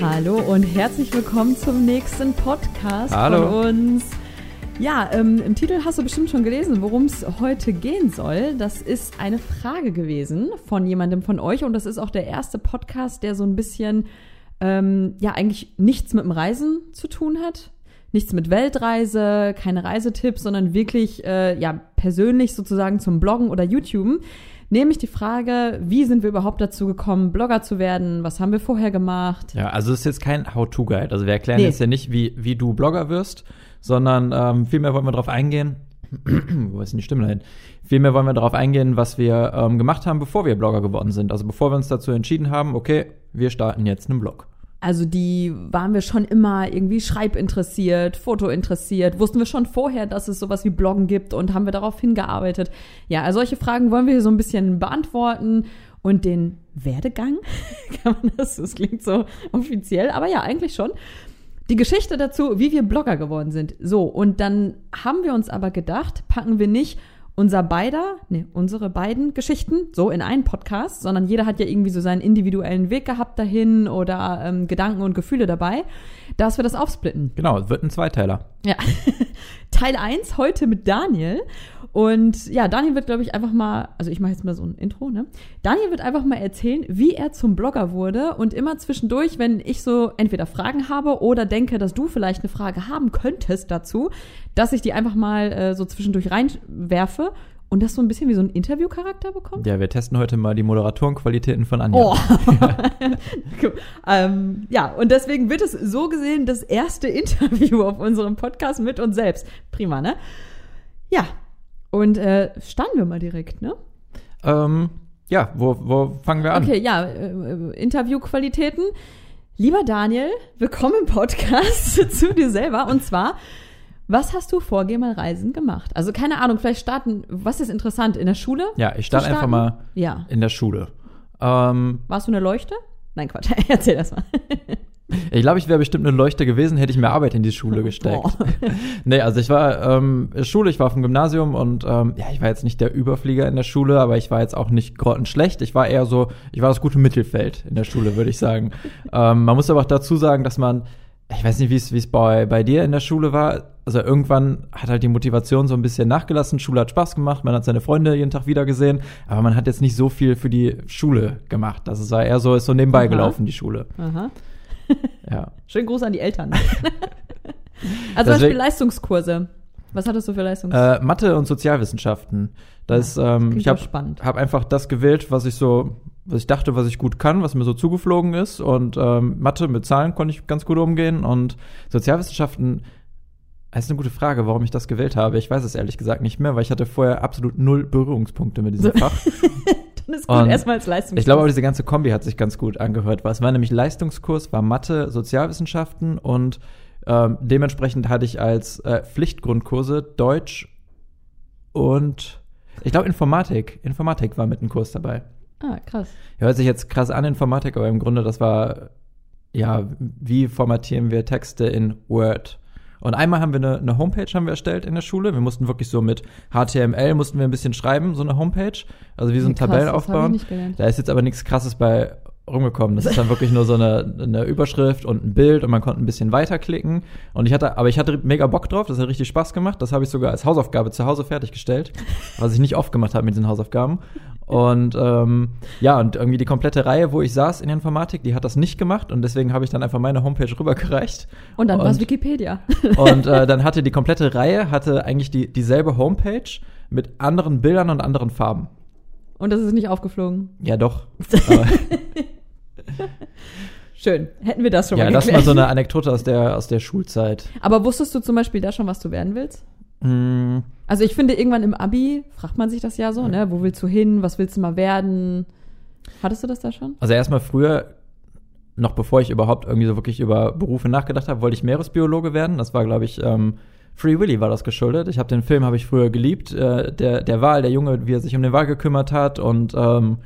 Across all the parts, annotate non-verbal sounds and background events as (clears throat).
Hallo und herzlich willkommen zum nächsten Podcast Hallo. von uns. Ja, ähm, im Titel hast du bestimmt schon gelesen, worum es heute gehen soll. Das ist eine Frage gewesen von jemandem von euch und das ist auch der erste Podcast, der so ein bisschen, ähm, ja, eigentlich nichts mit dem Reisen zu tun hat. Nichts mit Weltreise, keine Reisetipps, sondern wirklich, äh, ja, persönlich sozusagen zum Bloggen oder YouTuben. Nämlich die Frage, wie sind wir überhaupt dazu gekommen, Blogger zu werden? Was haben wir vorher gemacht? Ja, also es ist jetzt kein How-To-Guide. Also wir erklären Nee. jetzt ja nicht, wie, wie du Blogger wirst, sondern ähm, vielmehr wollen wir darauf eingehen, (clears throat) wo ist denn die Stimme dahin? Vielmehr wollen wir darauf eingehen, was wir ähm, gemacht haben, bevor wir Blogger geworden sind. Also bevor wir uns dazu entschieden haben, okay, wir starten jetzt einen Blog. Also die waren wir schon immer irgendwie schreibinteressiert, fotointeressiert, wussten wir schon vorher, dass es sowas wie Bloggen gibt und haben wir darauf hingearbeitet. Ja, also solche Fragen wollen wir hier so ein bisschen beantworten und den Werdegang, (laughs) kann man das, das klingt so offiziell, aber ja, eigentlich schon. Die Geschichte dazu, wie wir Blogger geworden sind. So, und dann haben wir uns aber gedacht, packen wir nicht unser beider, nee, unsere beiden Geschichten so in einen Podcast, sondern jeder hat ja irgendwie so seinen individuellen Weg gehabt dahin oder ähm, Gedanken und Gefühle dabei, dass wir das aufsplitten. Genau, es wird ein Zweiteiler. Ja. (laughs) Teil 1 heute mit Daniel. Und ja, Daniel wird, glaube ich, einfach mal, also ich mache jetzt mal so ein Intro, ne? Daniel wird einfach mal erzählen, wie er zum Blogger wurde und immer zwischendurch, wenn ich so entweder Fragen habe oder denke, dass du vielleicht eine Frage haben könntest dazu, dass ich die einfach mal äh, so zwischendurch reinwerfe und das so ein bisschen wie so ein Interviewcharakter bekommt. Ja, wir testen heute mal die Moderatorenqualitäten von Anja. Oh. (laughs) ähm, ja, und deswegen wird es so gesehen das erste Interview auf unserem Podcast mit uns selbst. Prima, ne? Ja. Und äh, starten wir mal direkt, ne? Ähm, ja, wo, wo fangen wir an? Okay, ja, äh, äh, Interviewqualitäten. Lieber Daniel, willkommen im Podcast (laughs) zu dir selber. Und zwar, was hast du vor Geh mal Reisen gemacht? Also keine Ahnung, vielleicht starten, was ist interessant, in der Schule? Ja, ich starte einfach mal Ja. in der Schule. Ähm, Warst du eine Leuchte? Nein, Quatsch, (laughs) erzähl das mal. ich glaube, ich wäre bestimmt eine Leuchte gewesen, hätte ich mehr Arbeit in die Schule (laughs) gesteckt. Boah. (laughs) Nee, also ich war ähm, Schule, ich war auf dem Gymnasium und ähm, ja, ich war jetzt nicht der Überflieger in der Schule, aber ich war jetzt auch nicht grottenschlecht. Ich war eher so, ich war das gute Mittelfeld in der Schule, würde ich sagen. ähm, man muss aber auch dazu sagen, dass man, ich weiß nicht, wie es bei, bei dir in der Schule war. Also irgendwann hat halt die Motivation so ein bisschen nachgelassen. Schule hat Spaß gemacht, man hat seine Freunde jeden Tag wieder gesehen, aber man hat jetzt nicht so viel für die Schule gemacht. Das ist eher so, ist so nebenbei Aha. gelaufen, die Schule. Aha. (laughs) Ja. Schönen Gruß an die Eltern. (laughs) also zum Beispiel Leistungskurse. Was hattest du für Leistungskurse? Äh, Mathe und Sozialwissenschaften. Das, ähm, klingt ich habe hab einfach das gewählt, was ich so, was ich dachte, was ich gut kann, was mir so zugeflogen ist. Und ähm, Mathe mit Zahlen konnte ich ganz gut umgehen. Und Sozialwissenschaften das ist eine gute Frage, warum ich das gewählt habe. Ich weiß es ehrlich gesagt nicht mehr, weil ich hatte vorher absolut null Berührungspunkte mit diesem Fach. (laughs) Dann ist gut, erstmal als Leistungskurs. Ich glaube aber, diese ganze Kombi hat sich ganz gut angehört, weil es war nämlich Leistungskurs, war Mathe, Sozialwissenschaften und ähm, dementsprechend hatte ich als äh, Pflichtgrundkurse Deutsch und ich glaube Informatik. Informatik war mit einem Kurs dabei. Ah, krass. Hört sich jetzt krass an, Informatik, aber im Grunde, das war, ja, wie formatieren wir Texte in Word? Und einmal haben wir eine, eine Homepage haben wir erstellt in der Schule. Wir mussten wirklich so mit HTML mussten wir ein bisschen schreiben, so eine Homepage. Also wie so ein Tabellen hab aufbauen. Da ist jetzt aber nichts krasses bei rumgekommen. Das ist dann wirklich nur so eine, eine Überschrift und ein Bild und man konnte ein bisschen weiterklicken. Und ich hatte, aber ich hatte mega Bock drauf, das hat richtig Spaß gemacht. Das habe ich sogar als Hausaufgabe zu Hause fertiggestellt, was ich nicht oft gemacht habe mit diesen Hausaufgaben. Und ähm, ja, und irgendwie die komplette Reihe, wo ich saß in der Informatik, die hat das nicht gemacht und deswegen habe ich dann einfach meine Homepage rübergereicht. Und dann war es Wikipedia. (laughs) Und äh, dann hatte die komplette Reihe hatte eigentlich die, dieselbe Homepage mit anderen Bildern und anderen Farben. Und das ist nicht aufgeflogen. Ja, doch. (laughs) (laughs) Schön. Hätten wir das schon ja, mal das geklärt. war so eine Anekdote aus der, aus der Schulzeit. Aber wusstest du zum Beispiel da schon, was du werden willst? Mm, Also ich finde, irgendwann im Abi fragt man sich das ja so, ne? Wo willst du hin? Was willst du mal werden? Hattest du das da schon? Also erstmal früher, noch bevor ich überhaupt irgendwie so wirklich über Berufe nachgedacht habe, wollte ich Meeresbiologe werden. Das war, glaube ich, ähm, Free Willy war das geschuldet. Ich habe den Film habe ich früher geliebt. Äh, der, der Wal, der Junge, wie er sich um den Wal gekümmert hat und ähm,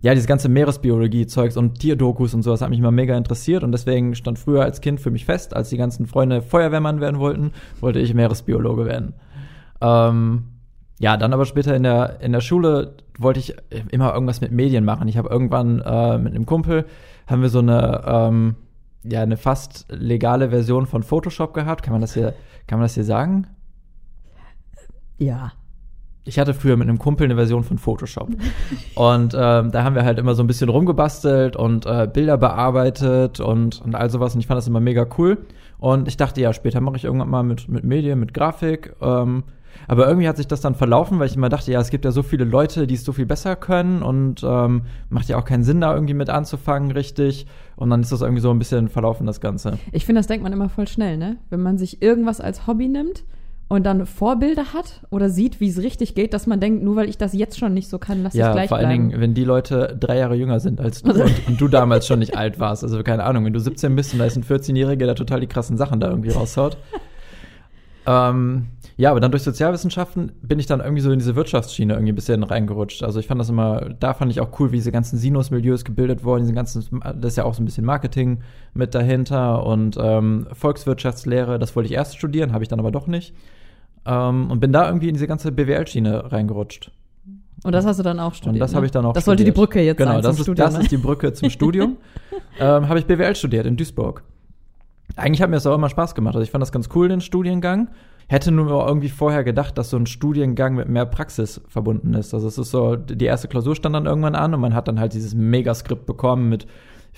ja, dieses ganze Meeresbiologie-Zeugs und Tierdokus und sowas hat mich immer mega interessiert und deswegen stand früher als Kind für mich fest, als die ganzen Freunde Feuerwehrmann werden wollten, wollte ich Meeresbiologe werden. Ähm, ja, dann aber später in der, in der Schule wollte ich immer irgendwas mit Medien machen. Ich habe irgendwann äh, mit einem Kumpel, haben wir so eine, ähm, ja eine fast legale Version von Photoshop gehabt. Kann man das hier, kann man das hier sagen? Ja. Ich hatte früher mit einem Kumpel eine Version von Photoshop. und ähm, da haben wir halt immer so ein bisschen rumgebastelt und äh, Bilder bearbeitet und, und all sowas. Und ich fand das immer mega cool. Und ich dachte, ja, später mache ich irgendwann mal mit, mit Medien, mit Grafik. Ähm, aber irgendwie hat sich das dann verlaufen, weil ich immer dachte, ja, es gibt ja so viele Leute, die es so viel besser können und ähm, macht ja auch keinen Sinn, da irgendwie mit anzufangen, richtig. Und dann ist das irgendwie so ein bisschen verlaufen, das Ganze. Ich finde, das denkt man immer voll schnell, ne? Wenn man sich irgendwas als Hobby nimmt und dann Vorbilder hat oder sieht, wie es richtig geht, dass man denkt, nur weil ich das jetzt schon nicht so kann, lass ja, ich gleich vor allen bleiben. Dingen, wenn die Leute drei Jahre jünger sind als du und, und du damals schon nicht alt warst. Also keine Ahnung, wenn du 17 bist und da ist ein 14-Jähriger, der total die krassen Sachen da irgendwie raushaut. ähm, ja, aber dann durch Sozialwissenschaften bin ich dann irgendwie so in diese Wirtschaftsschiene irgendwie ein bisschen reingerutscht. Also ich fand das immer, da fand ich auch cool, wie diese ganzen Sinus-Milieus gebildet wurden, diese ganzen, das ist ja auch so ein bisschen Marketing mit dahinter und ähm, Volkswirtschaftslehre, das wollte ich erst studieren, habe ich dann aber doch nicht. Ähm, und bin da irgendwie in diese ganze BWL-Schiene reingerutscht. Und das hast du dann auch studiert. Und das ne? habe ich dann auch Das sollte die studiert. Brücke jetzt genau, sein das zum ist, das ne? ist die Brücke zum Studium. (laughs) ähm, habe ich BWL studiert in Duisburg. Eigentlich hat mir das auch immer Spaß gemacht. Also ich fand das ganz cool, den Studiengang. Hätte nur irgendwie vorher gedacht, dass so ein Studiengang mit mehr Praxis verbunden ist. Also es ist so, die erste Klausur stand dann irgendwann an und man hat dann halt dieses Megaskript bekommen mit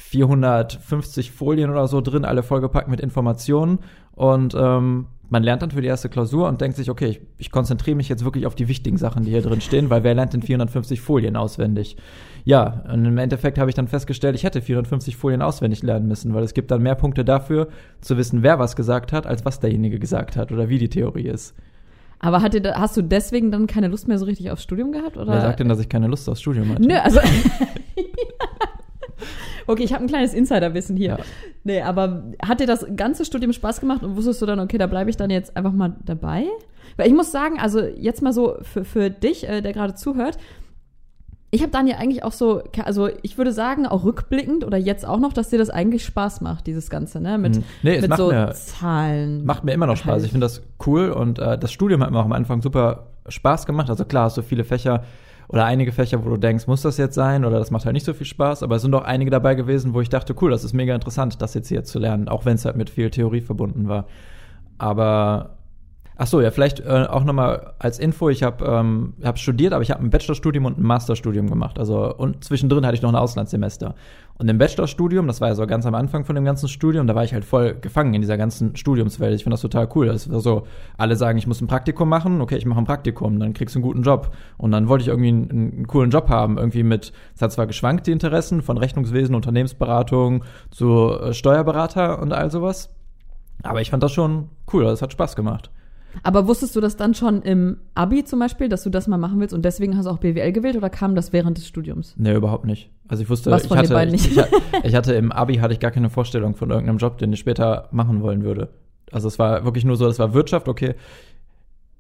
450 Folien oder so drin, alle vollgepackt mit Informationen. Und ähm, man lernt dann für die erste Klausur und denkt sich, okay, ich, ich konzentriere mich jetzt wirklich auf die wichtigen Sachen, die hier drin stehen, weil wer lernt denn 450 Folien auswendig? Ja, und im Endeffekt habe ich dann festgestellt, ich hätte 450 Folien auswendig lernen müssen, weil es gibt dann mehr Punkte dafür, zu wissen, wer was gesagt hat, als was derjenige gesagt hat oder wie die Theorie ist. Aber hat dir, hast du deswegen dann keine Lust mehr so richtig aufs Studium gehabt? Oder? Wer sagt denn, dass ich keine Lust aufs Studium hatte? Nö, also. (laughs) okay, ich habe ein kleines Insiderwissen hier. Ja. Nee, aber hat dir das ganze Studium Spaß gemacht und wusstest du dann, okay, da bleibe ich dann jetzt einfach mal dabei? Weil ich muss sagen, also jetzt mal so für, für dich, äh, der gerade zuhört, ich habe dann ja eigentlich auch so, also ich würde sagen, auch rückblickend oder jetzt auch noch, dass dir das eigentlich Spaß macht, dieses Ganze, ne? Mit, Mhm. Nee, es mit macht so mir- Zahlen. Macht mir immer noch Spaß. Halt. Ich finde das cool und äh, das Studium hat mir auch am Anfang super Spaß gemacht. Also klar, hast du viele Fächer oder einige Fächer, wo du denkst, muss das jetzt sein oder das macht halt nicht so viel Spaß. Aber es sind auch einige dabei gewesen, wo ich dachte, cool, das ist mega interessant, das jetzt hier zu lernen, auch wenn es halt mit viel Theorie verbunden war. Aber Ach so, ja, vielleicht äh, auch nochmal als Info, ich habe ähm, hab studiert, aber ich habe ein Bachelorstudium und ein Masterstudium gemacht. Also und zwischendrin hatte ich noch ein Auslandssemester. Und im Bachelorstudium, das war ja so ganz am Anfang von dem ganzen Studium, da war ich halt voll gefangen in dieser ganzen Studiumswelt. Ich finde das total cool. Das war so, alle sagen, ich muss ein Praktikum machen, okay, ich mache ein Praktikum, dann kriegst du einen guten Job. Und dann wollte ich irgendwie einen, einen coolen Job haben, irgendwie mit, es hat zwar geschwankt, die Interessen von Rechnungswesen, Unternehmensberatung zu äh, Steuerberater und all sowas. Aber ich fand das schon cool, das hat Spaß gemacht. Aber wusstest du das dann schon im Abi zum Beispiel, dass du das mal machen willst und deswegen hast du auch BWL gewählt oder kam das während des Studiums? Nee, überhaupt nicht. Also ich wusste, Was ich hatte, beiden ich, nicht? ich, (laughs) ich hatte im Abi hatte ich gar keine Vorstellung von irgendeinem Job, den ich später machen wollen würde. Also es war wirklich nur so, das war Wirtschaft, okay.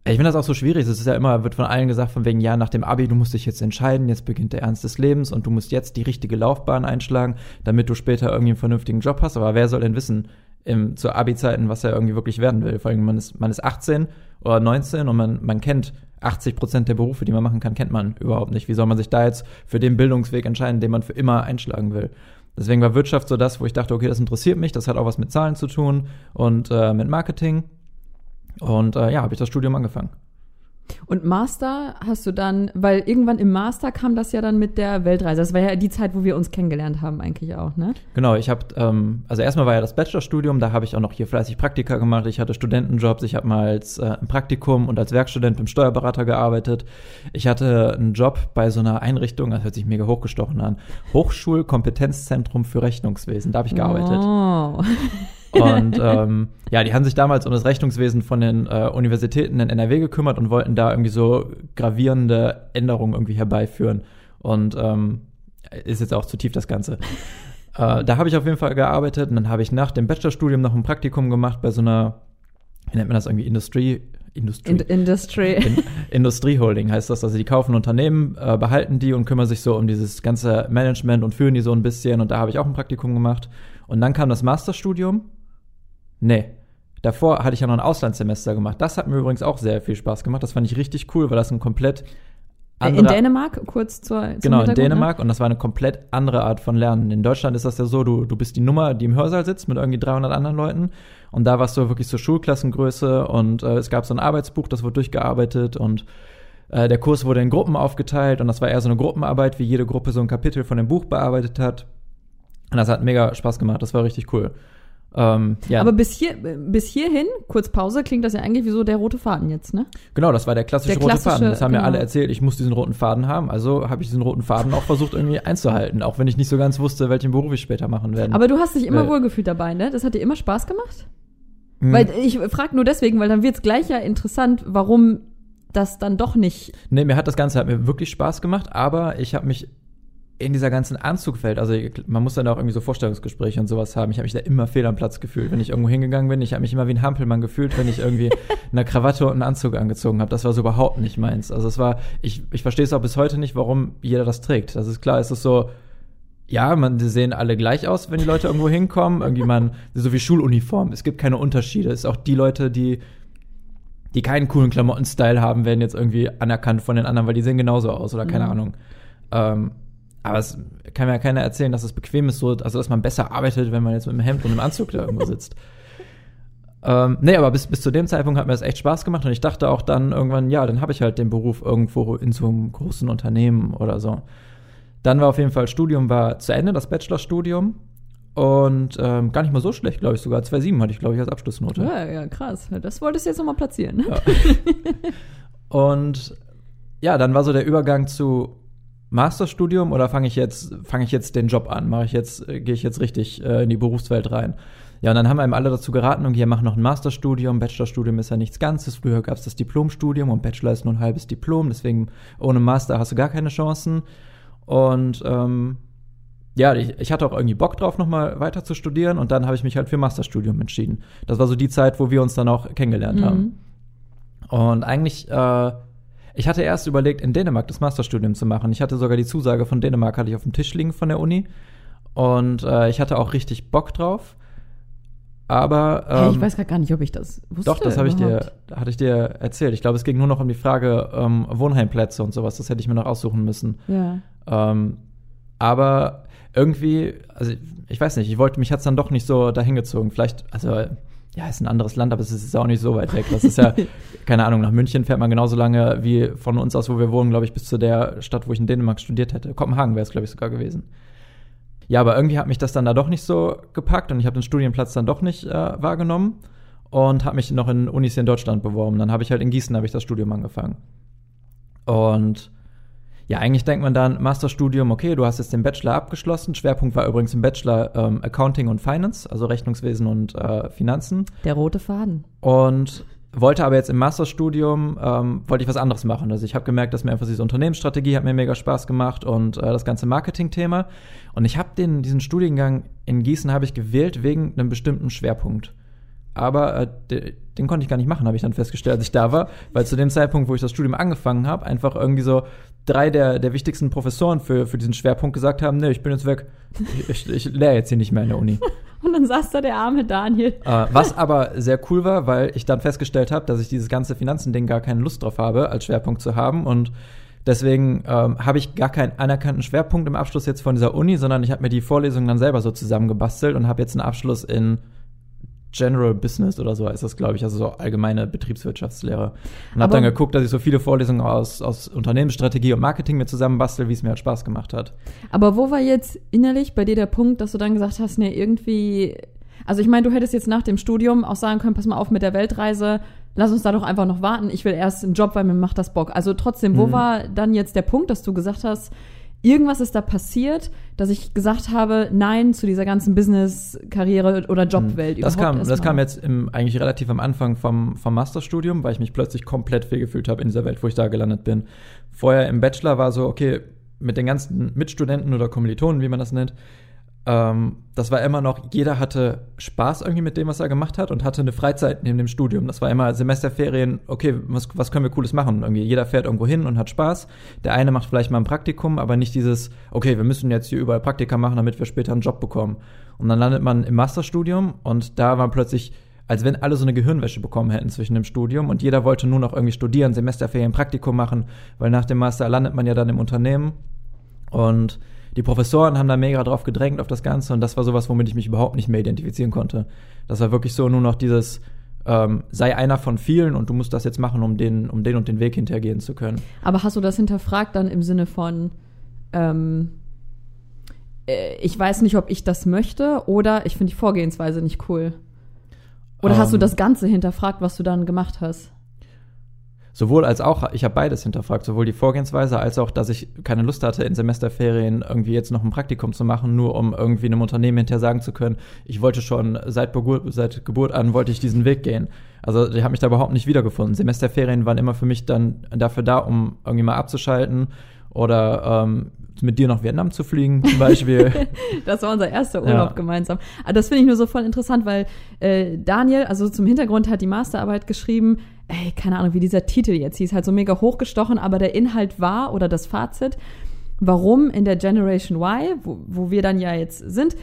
Ich finde das auch so schwierig. Es ist ja immer, wird von allen gesagt, von wegen, ja, nach dem Abi, du musst dich jetzt entscheiden, jetzt beginnt der Ernst des Lebens und du musst jetzt die richtige Laufbahn einschlagen, damit du später irgendwie einen vernünftigen Job hast. Aber wer soll denn wissen, im, zu Abi-Zeiten, was er irgendwie wirklich werden will? Vor allem, man ist, man ist 18 oder 19 und man, man kennt 80 Prozent der Berufe, die man machen kann, kennt man überhaupt nicht. Wie soll man sich da jetzt für den Bildungsweg entscheiden, den man für immer einschlagen will? Deswegen war Wirtschaft so das, wo ich dachte, okay, das interessiert mich, das hat auch was mit Zahlen zu tun und äh, mit Marketing. Und äh, ja, habe ich das Studium angefangen. Und Master hast du dann, weil irgendwann im Master kam das ja dann mit der Weltreise. Das war ja die Zeit, wo wir uns kennengelernt haben eigentlich auch, ne? Genau, ich habe, ähm, also erstmal war ja das Bachelorstudium, da habe ich auch noch hier fleißig Praktika gemacht. Ich hatte Studentenjobs, ich habe mal als äh, im Praktikum und als Werkstudent beim Steuerberater gearbeitet. Ich hatte einen Job bei so einer Einrichtung, das hört sich mega hochgestochen an, Hochschulkompetenzzentrum für Rechnungswesen. Da habe ich gearbeitet. Oh. (laughs) Und ähm, ja, die haben sich damals um das Rechnungswesen von den äh, Universitäten in NRW gekümmert und wollten da irgendwie so gravierende Änderungen irgendwie herbeiführen. Und ähm, ist jetzt auch zu tief das Ganze. äh, da habe ich auf jeden Fall gearbeitet und dann habe ich nach dem Bachelorstudium noch ein Praktikum gemacht bei so einer, wie nennt man das irgendwie, Industrie, Industrie. In Industry. In Industrieholding heißt das. Also die kaufen Unternehmen, äh, behalten die und kümmern sich so um dieses ganze Management und führen die so ein bisschen. Und da habe ich auch ein Praktikum gemacht. Und dann kam das Masterstudium. Nee. Davor hatte ich ja noch ein Auslandssemester gemacht. Das hat mir übrigens auch sehr viel Spaß gemacht. Das fand ich richtig cool, weil das ein komplett andere, in Dänemark, kurz zur Genau, in ne? Dänemark und das war eine komplett andere Art von Lernen. In Deutschland ist das ja so, du, du bist die Nummer, die im Hörsaal sitzt mit irgendwie 300 anderen Leuten und da warst du wirklich so Schulklassengröße und äh, es gab so ein Arbeitsbuch, das wurde durchgearbeitet und äh, der Kurs wurde in Gruppen aufgeteilt und das war eher so eine Gruppenarbeit, wie jede Gruppe so ein Kapitel von dem Buch bearbeitet hat. Und das hat mega Spaß gemacht, das war richtig cool. Ähm, ja. Aber bis, hier, bis hierhin, kurz Pause, klingt das ja eigentlich wie so der rote Faden jetzt, ne? Genau, das war der klassische, Der rote klassische, Faden. Das haben genau. alle erzählt, ich muss diesen roten Faden haben. Also habe ich diesen roten Faden auch versucht irgendwie einzuhalten, auch wenn ich nicht so ganz wusste, welchen Beruf ich später machen werde. Aber du hast dich immer Weil- wohlgefühlt dabei, ne? Das hat dir immer Spaß gemacht? Hm, Weil ich frage nur deswegen, weil dann wird's gleich ja interessant, warum das dann doch nicht. nee, mir hat das Ganze hat mir wirklich Spaß gemacht, aber ich habe mich in dieser ganzen Anzugwelt, also man muss dann auch irgendwie so Vorstellungsgespräche und sowas haben. Ich habe mich da immer fehl am Platz gefühlt, wenn ich irgendwo hingegangen bin. Ich habe mich immer wie ein Hampelmann gefühlt, wenn ich irgendwie (laughs) eine Krawatte und einen Anzug angezogen habe. Das war so überhaupt nicht meins. Also es war, ich, ich verstehe es auch bis heute nicht, warum jeder das trägt. Das ist klar, es ist so, ja, man, die sehen alle gleich aus, wenn die Leute irgendwo hinkommen. Irgendwie man, so wie Schuluniform. Es gibt keine Unterschiede. Es ist auch die Leute, die, die keinen coolen Klamotten-Style haben, werden jetzt irgendwie anerkannt von den anderen, weil die sehen genauso aus oder keine Mhm. Ahnung. Ähm, aber es kann mir ja keiner erzählen, dass es bequem ist, so, also dass man besser arbeitet, wenn man jetzt mit einem Hemd und einem Anzug da irgendwo sitzt. (laughs) Ähm, nee, aber bis, bis zu dem Zeitpunkt hat mir das echt Spaß gemacht und ich dachte auch dann irgendwann, ja, dann habe ich halt den Beruf irgendwo in so einem großen Unternehmen oder so. Dann war auf jeden Fall Studium war zu Ende, das Bachelorstudium. Und ähm, gar nicht mal so schlecht, glaube ich sogar. 2,7 hatte ich, glaube ich, als Abschlussnote. Ja, ja, krass. Das wolltest du jetzt nochmal platzieren, ne? Ja. (laughs) Und ja, dann war so der Übergang zu Masterstudium oder fange ich jetzt fange ich jetzt den Job an? Mache ich jetzt äh, gehe ich jetzt richtig äh, in die Berufswelt rein? Ja, und dann haben einem alle dazu geraten, und hier mach noch ein Masterstudium. Bachelorstudium ist ja nichts Ganzes. Früher gab es das Diplomstudium und Bachelor ist nur ein halbes Diplom. Deswegen ohne Master hast du gar keine Chancen. Und ähm, ja, ich, ich hatte auch irgendwie Bock drauf, nochmal weiter zu studieren. Und dann habe ich mich halt für Masterstudium entschieden. Das war so die Zeit, wo wir uns dann auch kennengelernt haben. Mhm. Und eigentlich, äh, ich hatte erst überlegt, in Dänemark das Masterstudium zu machen. Ich hatte sogar die Zusage von Dänemark, hatte ich auf dem Tisch liegen von der Uni. Und äh, ich hatte auch richtig Bock drauf. Aber Hey, ähm, ich weiß grad gar nicht, ob ich das wusste. doch, das habe ich dir, hatte ich dir erzählt. Ich glaube, es ging nur noch um die Frage ähm, Wohnheimplätze und sowas. Das hätte ich mir noch aussuchen müssen. Ja. Ähm, aber irgendwie, also ich weiß nicht, ich wollte, mich hat's dann doch nicht so dahin gezogen. Vielleicht, also ja, ist ein anderes Land, aber es ist auch nicht so weit weg. Das ist ja, (laughs) keine Ahnung, nach München fährt man genauso lange wie von uns aus, wo wir wohnen, glaube ich, bis zu der Stadt, wo ich in Dänemark studiert hätte. Kopenhagen wäre es, glaube ich, sogar gewesen. Ja, aber irgendwie hat mich das dann da doch nicht so gepackt und ich habe den Studienplatz dann doch nicht äh, wahrgenommen und habe mich noch in Unis hier in Deutschland beworben. Dann habe ich halt in Gießen habe ich das Studium angefangen. Und ja, eigentlich denkt man dann, Masterstudium, okay, du hast jetzt den Bachelor abgeschlossen. Schwerpunkt war übrigens im Bachelor ähm, Accounting und Finance, also Rechnungswesen und äh, Finanzen. Der rote Faden. Und wollte aber jetzt im Masterstudium, ähm, wollte ich was anderes machen. Also ich habe gemerkt, dass mir einfach diese Unternehmensstrategie hat mir mega Spaß gemacht und äh, das ganze Marketing-Thema. Und ich habe den, diesen Studiengang in Gießen habe ich gewählt wegen einem bestimmten Schwerpunkt. Aber äh, de, den konnte ich gar nicht machen, habe ich dann festgestellt, als ich da war, weil zu dem Zeitpunkt, wo ich das Studium angefangen habe, einfach irgendwie so drei der, der wichtigsten Professoren für, für diesen Schwerpunkt gesagt haben, nee, ich bin jetzt weg, ich, ich, ich lehre jetzt hier nicht mehr in der Uni. (laughs) Und dann saß da der arme Daniel. Äh, was aber sehr cool war, weil ich dann festgestellt habe, dass ich dieses ganze Finanzending gar keine Lust drauf habe, als Schwerpunkt zu haben. Und deswegen ähm, habe ich gar keinen anerkannten Schwerpunkt im Abschluss jetzt von dieser Uni, sondern ich habe mir die Vorlesungen dann selber so zusammengebastelt und habe jetzt einen Abschluss in General Business oder so heißt das, glaube ich, also so allgemeine Betriebswirtschaftslehre. Und habe dann geguckt, dass ich so viele Vorlesungen aus, aus Unternehmensstrategie und Marketing mir zusammenbastel, wie es mir halt Spaß gemacht hat. Aber wo war jetzt innerlich bei dir der Punkt, dass du dann gesagt hast, nee, irgendwie. Also ich meine, du hättest jetzt nach dem Studium auch sagen können, pass mal auf mit der Weltreise, lass uns da doch einfach noch warten. Ich will erst einen Job, weil mir macht das Bock. Also trotzdem, wo Mhm. war dann jetzt der Punkt, dass du gesagt hast, irgendwas ist da passiert, dass ich gesagt habe, nein zu dieser ganzen Business-Karriere oder Jobwelt Das kam, erst das kam jetzt im, eigentlich relativ am Anfang vom, vom Masterstudium, weil ich mich plötzlich komplett fehlgefühlt habe in dieser Welt, wo ich da gelandet bin. Vorher im Bachelor war so, okay, mit den ganzen Mitstudenten oder Kommilitonen, wie man das nennt, ähm, das war immer noch, jeder hatte Spaß irgendwie mit dem, was er gemacht hat und hatte eine Freizeit neben dem Studium. Das war immer Semesterferien, okay, was, was können wir Cooles machen? Irgendwie jeder fährt irgendwo hin und hat Spaß. Der eine macht vielleicht mal ein Praktikum, aber nicht dieses, okay, wir müssen jetzt hier überall Praktika machen, damit wir später einen Job bekommen. Und dann landet man im Masterstudium und da war plötzlich als wenn alle so eine Gehirnwäsche bekommen hätten zwischen dem Studium und jeder wollte nur noch irgendwie studieren, Semesterferien, Praktikum machen, weil nach dem Master landet man ja dann im Unternehmen und die Professoren haben da mega drauf gedrängt auf das Ganze und das war sowas, womit ich mich überhaupt nicht mehr identifizieren konnte. Das war wirklich so nur noch dieses, ähm, sei einer von vielen und du musst das jetzt machen, um den, um den und den Weg hintergehen zu können. Aber hast du das hinterfragt dann im Sinne von, ähm, äh, ich weiß nicht, ob ich das möchte oder ich finde die Vorgehensweise nicht cool? Oder hast du Ähm. das Ganze hinterfragt, was du dann gemacht hast? Sowohl als auch, ich habe beides hinterfragt, sowohl die Vorgehensweise als auch, dass ich keine Lust hatte, in Semesterferien irgendwie jetzt noch ein Praktikum zu machen, nur um irgendwie einem Unternehmen hinterher sagen zu können, ich wollte schon seit, Geburt, seit Geburt an, wollte ich diesen Weg gehen. Also ich habe mich da überhaupt nicht wiedergefunden. Semesterferien waren immer für mich dann dafür da, um irgendwie mal abzuschalten oder ähm, mit dir nach Vietnam zu fliegen zum Beispiel. (laughs) Das war unser erster Urlaub Ja. gemeinsam. Aber das finde ich nur so voll interessant, weil äh, Daniel, also zum Hintergrund hat die Masterarbeit geschrieben, ey, keine Ahnung, wie dieser Titel jetzt hieß, halt so mega hochgestochen, aber der Inhalt war oder das Fazit, warum in der Generation Y, wo, wo wir dann ja jetzt sind,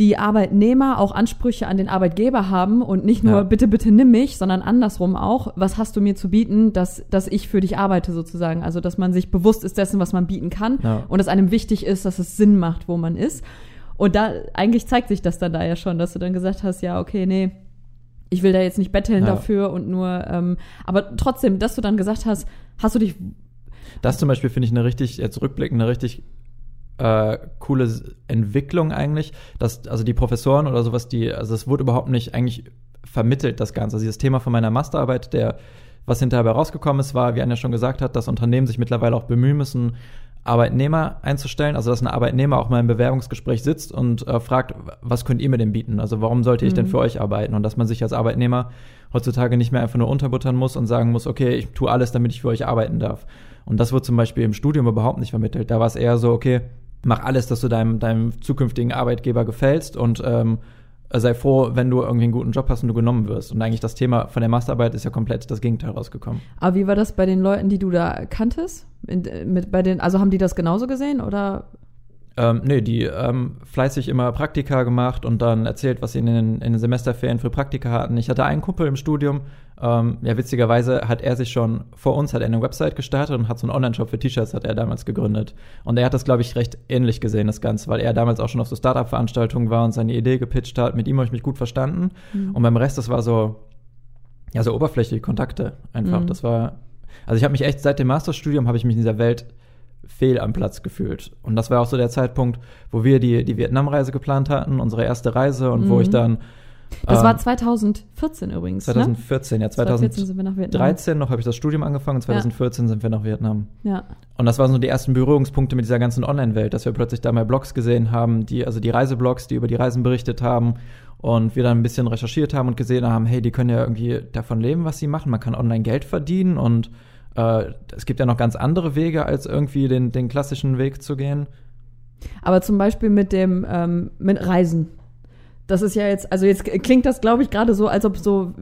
die Arbeitnehmer auch Ansprüche an den Arbeitgeber haben und nicht nur Ja. bitte, bitte nimm mich, sondern andersrum auch, was hast du mir zu bieten, dass, dass ich für dich arbeite sozusagen. Also, dass man sich bewusst ist dessen, was man bieten kann Ja. und es einem wichtig ist, dass es Sinn macht, wo man ist. Und da, eigentlich zeigt sich das dann da ja schon, dass du dann gesagt hast, ja, okay, nee, ich will da jetzt nicht betteln Ja. dafür und nur, ähm, aber trotzdem, dass du dann gesagt hast, hast du dich, Das zum Beispiel finde ich eine richtig, jetzt rückblickend, eine richtig äh, coole Entwicklung eigentlich, dass also die Professoren oder sowas, die, also es wurde überhaupt nicht eigentlich vermittelt, das Ganze. Also dieses Thema von meiner Masterarbeit, der, was hinterher rausgekommen ist, war, wie Anja schon gesagt hat, dass Unternehmen sich mittlerweile auch bemühen müssen, Arbeitnehmer einzustellen, also dass ein Arbeitnehmer auch mal im Bewerbungsgespräch sitzt und äh, fragt, was könnt ihr mir denn bieten? Also warum sollte ich denn Mhm. für euch arbeiten? Und dass man sich als Arbeitnehmer heutzutage nicht mehr einfach nur unterbuttern muss und sagen muss, okay, ich tue alles, damit ich für euch arbeiten darf. Und das wird zum Beispiel im Studium überhaupt nicht vermittelt. Da war es eher so, okay, mach alles, dass du deinem, deinem zukünftigen Arbeitgeber gefällst und ähm, sei froh, wenn du irgendwie einen guten Job hast und du genommen wirst. Und eigentlich das Thema von der Masterarbeit ist ja komplett das Gegenteil rausgekommen. aber wie war das bei den Leuten, die du da kanntest? In, mit, bei den, also haben die das genauso gesehen oder? Ähm, nee, die ähm, fleißig immer Praktika gemacht und dann erzählt, was sie in den, in den Semesterferien für Praktika hatten. Ich hatte einen Kumpel im Studium, ähm, ja, witzigerweise hat er sich schon vor uns, hat er eine Website gestartet und hat so einen Online-Shop für T-Shirts hat er damals gegründet. Und er hat das, glaube ich, recht ähnlich gesehen, das Ganze, weil er damals auch schon auf so Startup-Veranstaltungen war und seine Idee gepitcht hat. Mit ihm habe ich mich gut verstanden. Mhm. Und beim Rest, das war so, ja, so oberflächliche Kontakte einfach. Mhm. Das war, also ich habe mich echt seit dem Masterstudium habe ich mich in dieser Welt fehl am Platz gefühlt. Und das war auch so der Zeitpunkt, wo wir die, die Vietnam-Reise geplant hatten, unsere erste Reise und wo Mhm. ich dann Das ähm, war 2014 übrigens, 2014, ja, ne? 2014 sind wir nach Vietnam. 2013 noch habe ich das Studium angefangen und 2014 sind wir nach Vietnam. Ja. Und das waren so die ersten Berührungspunkte mit dieser ganzen Online-Welt, dass wir plötzlich da mal Blogs gesehen haben, die, also die Reiseblogs, die über die Reisen berichtet haben und wir dann ein bisschen recherchiert haben und gesehen haben, hey, die können ja irgendwie davon leben, was sie machen. Man kann online Geld verdienen und äh, es gibt ja noch ganz andere Wege, als irgendwie den, den klassischen Weg zu gehen. Aber zum Beispiel mit dem, ähm, mit Reisen. Das ist ja jetzt, also jetzt klingt das, glaube ich, gerade so, als ob so.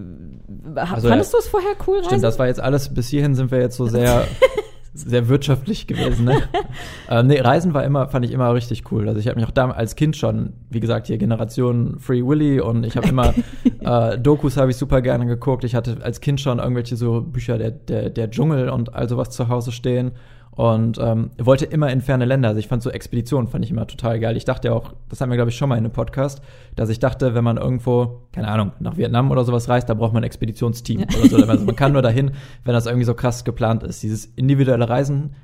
Also, fandest du es vorher cool, Reisen? Stimmt, das war jetzt alles, bis hierhin sind wir jetzt so sehr, (laughs) sehr wirtschaftlich gewesen. Ne? (laughs) ähm, nee, Reisen war immer, fand ich immer richtig cool. Also ich habe mich auch da als Kind schon, wie gesagt, hier Generation Free Willy und ich habe immer (laughs) äh, Dokus habe ich super gerne geguckt. Ich hatte als Kind schon irgendwelche so Bücher der, der, der Dschungel und all sowas zu Hause stehen und ähm, wollte immer in ferne Länder. Also ich fand so Expeditionen fand ich immer total geil. Ich dachte ja auch, das haben wir glaube ich schon mal in einem Podcast, dass ich dachte, wenn man irgendwo, keine Ahnung, nach Vietnam oder sowas reist, da braucht man ein Expeditionsteam oder so. Also man kann (laughs) nur dahin, wenn das irgendwie so krass geplant ist. Dieses individuelle Reisen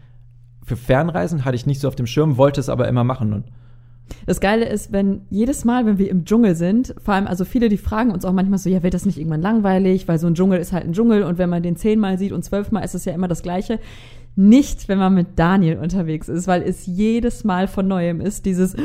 für Fernreisen hatte ich nicht so auf dem Schirm, wollte es aber immer machen. Und Das Geile ist, wenn jedes Mal, wenn wir im Dschungel sind, vor allem, also viele, die fragen uns auch manchmal so, ja, wird das nicht irgendwann langweilig, weil so ein Dschungel ist halt ein Dschungel und wenn man den zehnmal sieht und zwölfmal ist es ja immer das Gleiche. Nicht, wenn man mit Daniel unterwegs ist, weil es jedes Mal von neuem ist, dieses,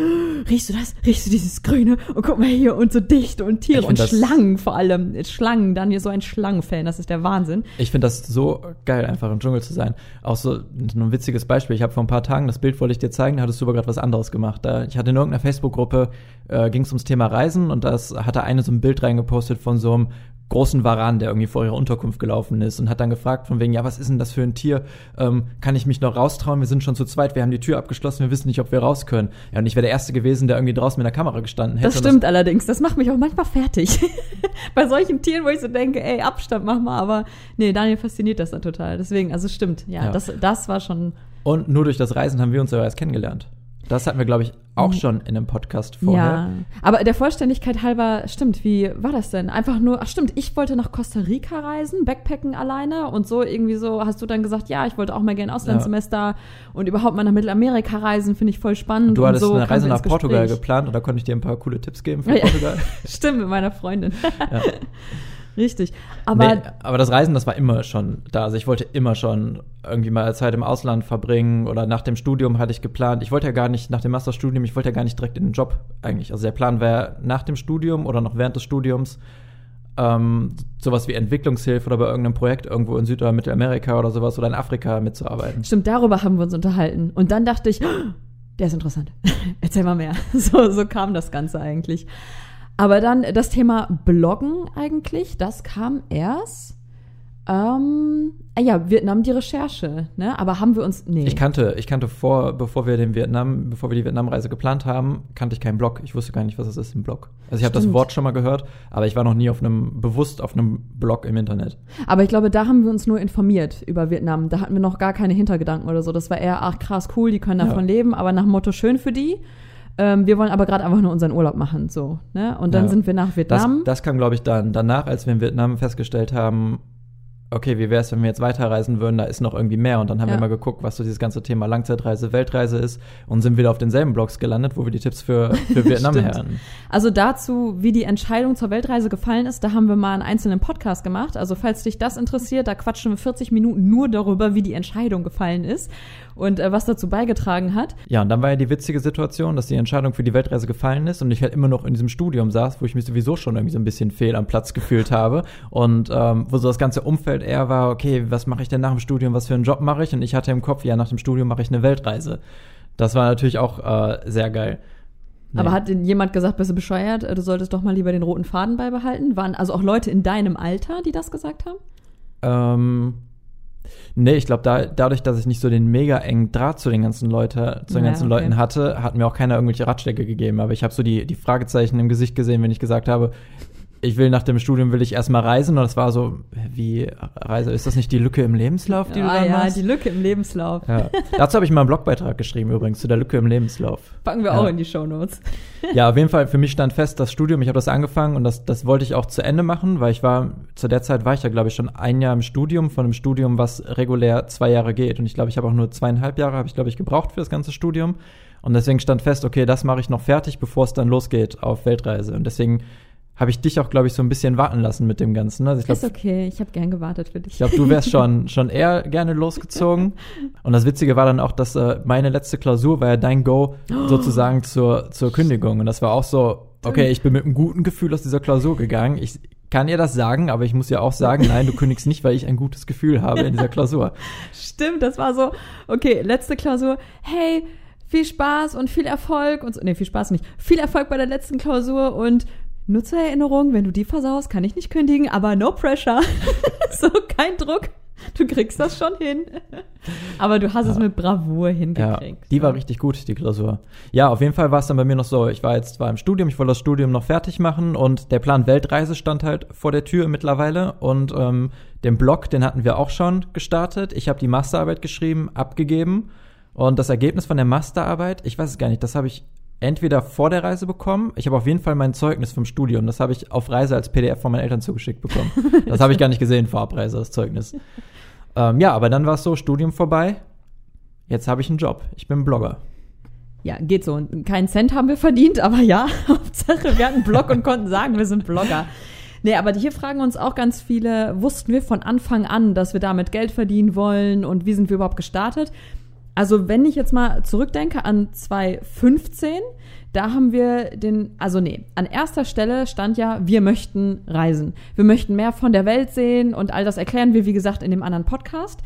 riechst du das? Riechst du dieses Grüne? Und guck mal hier und so dicht und Tiere und Schlangen vor allem. Schlangen, Daniel so ein Schlangenfan, das ist der Wahnsinn. Ich finde das so geil, einfach im Dschungel zu sein. Auch so ein witziges Beispiel. Ich habe vor ein paar Tagen, das Bild wollte ich dir zeigen, da hattest du aber gerade was anderes gemacht. Da, ich hatte in irgendeiner Facebook-Gruppe, äh, ging es ums Thema Reisen und das hatte eine so ein Bild reingepostet von so einem großen Varan, der irgendwie vor ihrer Unterkunft gelaufen ist und hat dann gefragt von wegen, ja, was ist denn das für ein Tier? Ähm, kann ich mich noch raustrauen? Wir sind schon zu zweit, wir haben die Tür abgeschlossen, wir wissen nicht, ob wir raus können. Ja, und ich wäre der Erste gewesen, der irgendwie draußen mit der Kamera gestanden hätte. Das stimmt das allerdings, das macht mich auch manchmal fertig. (laughs) Bei solchen Tieren, wo ich so denke, ey, Abstand mach mal, aber nee, Daniel fasziniert das dann total. Deswegen, also stimmt, ja, ja. Das, das war schon. Und nur durch das Reisen haben wir uns aber erst kennengelernt. Das hatten wir, glaube ich, auch hm. schon in einem Podcast vorher. Ja, aber der Vollständigkeit halber, stimmt, wie war das denn? Einfach nur, ach stimmt, ich wollte nach Costa Rica reisen, Backpacken alleine und so irgendwie so hast du dann gesagt, ja, ich wollte auch mal gerne Auslandssemester ja. und überhaupt mal nach Mittelamerika reisen, finde ich voll spannend. Du hattest so eine Reise nach Portugal geplant und da konnte ich dir ein paar coole Tipps geben für (laughs) Portugal. stimmt, mit meiner Freundin. Ja. (laughs) Richtig. Aber, nee, aber das Reisen, das war immer schon da. Also ich wollte immer schon irgendwie mal Zeit im Ausland verbringen oder nach dem Studium hatte ich geplant. Ich wollte ja gar nicht nach dem Masterstudium, ich wollte ja gar nicht direkt in den Job eigentlich. Also der Plan wäre nach dem Studium oder noch während des Studiums ähm, sowas wie Entwicklungshilfe oder bei irgendeinem Projekt irgendwo in Süd- oder Mittelamerika oder sowas oder in Afrika mitzuarbeiten. Stimmt, darüber haben wir uns unterhalten. Und dann dachte ich, (gasps) der ist interessant. (laughs) Erzähl mal mehr. (laughs) So, so kam das Ganze eigentlich. Aber dann das Thema Bloggen eigentlich, das kam erst. Ähm, äh, ja, Vietnam die Recherche, ne? Aber haben wir uns. Nee. Ich kannte, ich kannte vor, bevor wir den Vietnam, bevor wir die Vietnamreise geplant haben, kannte ich keinen Blog. Ich wusste gar nicht, was das ist, ein Blog. Also ich habe das Wort schon mal gehört, aber ich war noch nie auf einem, bewusst auf einem Blog im Internet. Aber ich glaube, da haben wir uns nur informiert über Vietnam. Da hatten wir noch gar keine Hintergedanken oder so. Das war eher, ach krass, cool, die können davon ja. leben, aber nach dem Motto schön für die. Ähm, wir wollen aber gerade einfach nur unseren Urlaub machen, so. Ne? Und dann ja. sind wir nach Vietnam. Das, das kam, glaube ich, dann danach, als wir in Vietnam festgestellt haben, okay, wie wäre es, wenn wir jetzt weiterreisen würden, da ist noch irgendwie mehr. Und dann haben ja. wir mal geguckt, was so dieses ganze Thema Langzeitreise, Weltreise ist und sind wieder auf denselben Blogs gelandet, wo wir die Tipps für, für (laughs) Vietnam hören. Also dazu, wie die Entscheidung zur Weltreise gefallen ist, da haben wir mal einen einzelnen Podcast gemacht. Also falls dich das interessiert, da quatschen wir 40 Minuten nur darüber, wie die Entscheidung gefallen ist und äh, was dazu beigetragen hat. Ja, und dann war ja die witzige Situation, dass die Entscheidung für die Weltreise gefallen ist und ich halt immer noch in diesem Studium saß, wo ich mich sowieso schon irgendwie so ein bisschen fehl am Platz gefühlt habe und ähm, wo so das ganze Umfeld eher war, okay, was mache ich denn nach dem Studium, was für einen Job mache ich? Und ich hatte im Kopf, ja, nach dem Studium mache ich eine Weltreise. Das war natürlich auch äh, sehr geil. Nee. Aber hat denn jemand gesagt, bist du bescheuert, du solltest doch mal lieber den roten Faden beibehalten? Waren also auch Leute in deinem Alter, die das gesagt haben? Ähm, Nee, ich glaube, da, dadurch, dass ich nicht so den mega engen Draht zu den ganzen Leute, zu den ja, ganzen okay. Leuten hatte, hat mir auch keiner irgendwelche Ratschläge gegeben. Aber ich habe so die, die Fragezeichen im Gesicht gesehen, wenn ich gesagt habe, ich will nach dem Studium will ich erstmal reisen und das war so wie Reise ist das nicht die Lücke im Lebenslauf, die ja, du da ja, machst? Ja, die Lücke im Lebenslauf. Ja. Dazu habe ich mal einen Blogbeitrag geschrieben übrigens zu der Lücke im Lebenslauf. Packen wir ja. auch in die Show Notes. (laughs) Ja, auf jeden Fall für mich stand fest das Studium, ich habe das angefangen und das das wollte ich auch zu Ende machen, weil ich war zu der Zeit war ich ja glaube ich schon ein Jahr im Studium von einem Studium, was regulär zwei Jahre geht und ich glaube, ich habe auch nur zweieinhalb Jahre habe ich glaube ich gebraucht für das ganze Studium und deswegen stand fest, okay, das mache ich noch fertig, bevor es dann losgeht auf Weltreise und deswegen habe ich dich auch, glaube ich, so ein bisschen warten lassen mit dem Ganzen. Also ich glaub, ist okay, ich habe gern gewartet für dich. Ich glaube, du wärst (laughs) schon, schon eher gerne losgezogen. Und das Witzige war dann auch, dass äh, meine letzte Klausur war ja dein Go (gasps) sozusagen zur, zur Kündigung. Und das war auch so, okay, ich bin mit einem guten Gefühl aus dieser Klausur gegangen. Ich kann ihr das sagen, aber ich muss ja auch sagen, nein, du kündigst nicht, weil ich ein gutes Gefühl habe in dieser Klausur. (laughs) Stimmt, das war so, okay, letzte Klausur, hey, viel Spaß und viel Erfolg und so, nee, viel Spaß nicht, viel Erfolg bei der letzten Klausur und nur zur Erinnerung, wenn du die versaust, kann ich nicht kündigen, aber no pressure. (laughs) so, kein Druck. Du kriegst das schon hin. Aber du hast ja. es mit Bravour hingekriegt. Ja, die war richtig gut, die Klausur. Ja, auf jeden Fall war es dann bei mir noch so, ich war jetzt zwar im Studium, ich wollte das Studium noch fertig machen und der Plan Weltreise stand halt vor der Tür mittlerweile und ähm, den Blog, den hatten wir auch schon gestartet. Ich habe die Masterarbeit geschrieben, abgegeben und das Ergebnis von der Masterarbeit, ich weiß es gar nicht, das habe ich entweder vor der Reise bekommen. Ich habe auf jeden Fall mein Zeugnis vom Studium. Das habe ich auf Reise als PDF von meinen Eltern zugeschickt bekommen. Das habe ich gar nicht gesehen vor Abreise, das Zeugnis. Ähm, ja, aber dann war es so, Studium vorbei. Jetzt habe ich einen Job. Ich bin Blogger. Ja, geht so. Keinen Cent haben wir verdient, aber ja, (laughs) Hauptsache wir hatten einen Blog und konnten sagen, wir sind Blogger. Nee, aber hier fragen uns auch ganz viele, wussten wir von Anfang an, dass wir damit Geld verdienen wollen und wie sind wir überhaupt gestartet? Also wenn ich jetzt mal zurückdenke an 2015, da haben wir den, also nee, an erster Stelle stand ja, wir möchten reisen. Wir möchten mehr von der Welt sehen und all das erklären wir, wie gesagt, in dem anderen Podcast.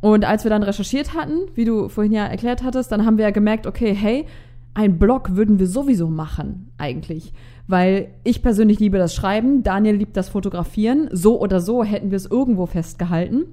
Und als wir dann recherchiert hatten, wie du vorhin ja erklärt hattest, dann haben wir ja gemerkt, okay, hey, ein Blog würden wir sowieso machen, eigentlich. Weil ich persönlich liebe das Schreiben, Daniel liebt das Fotografieren. So oder so hätten wir es irgendwo festgehalten.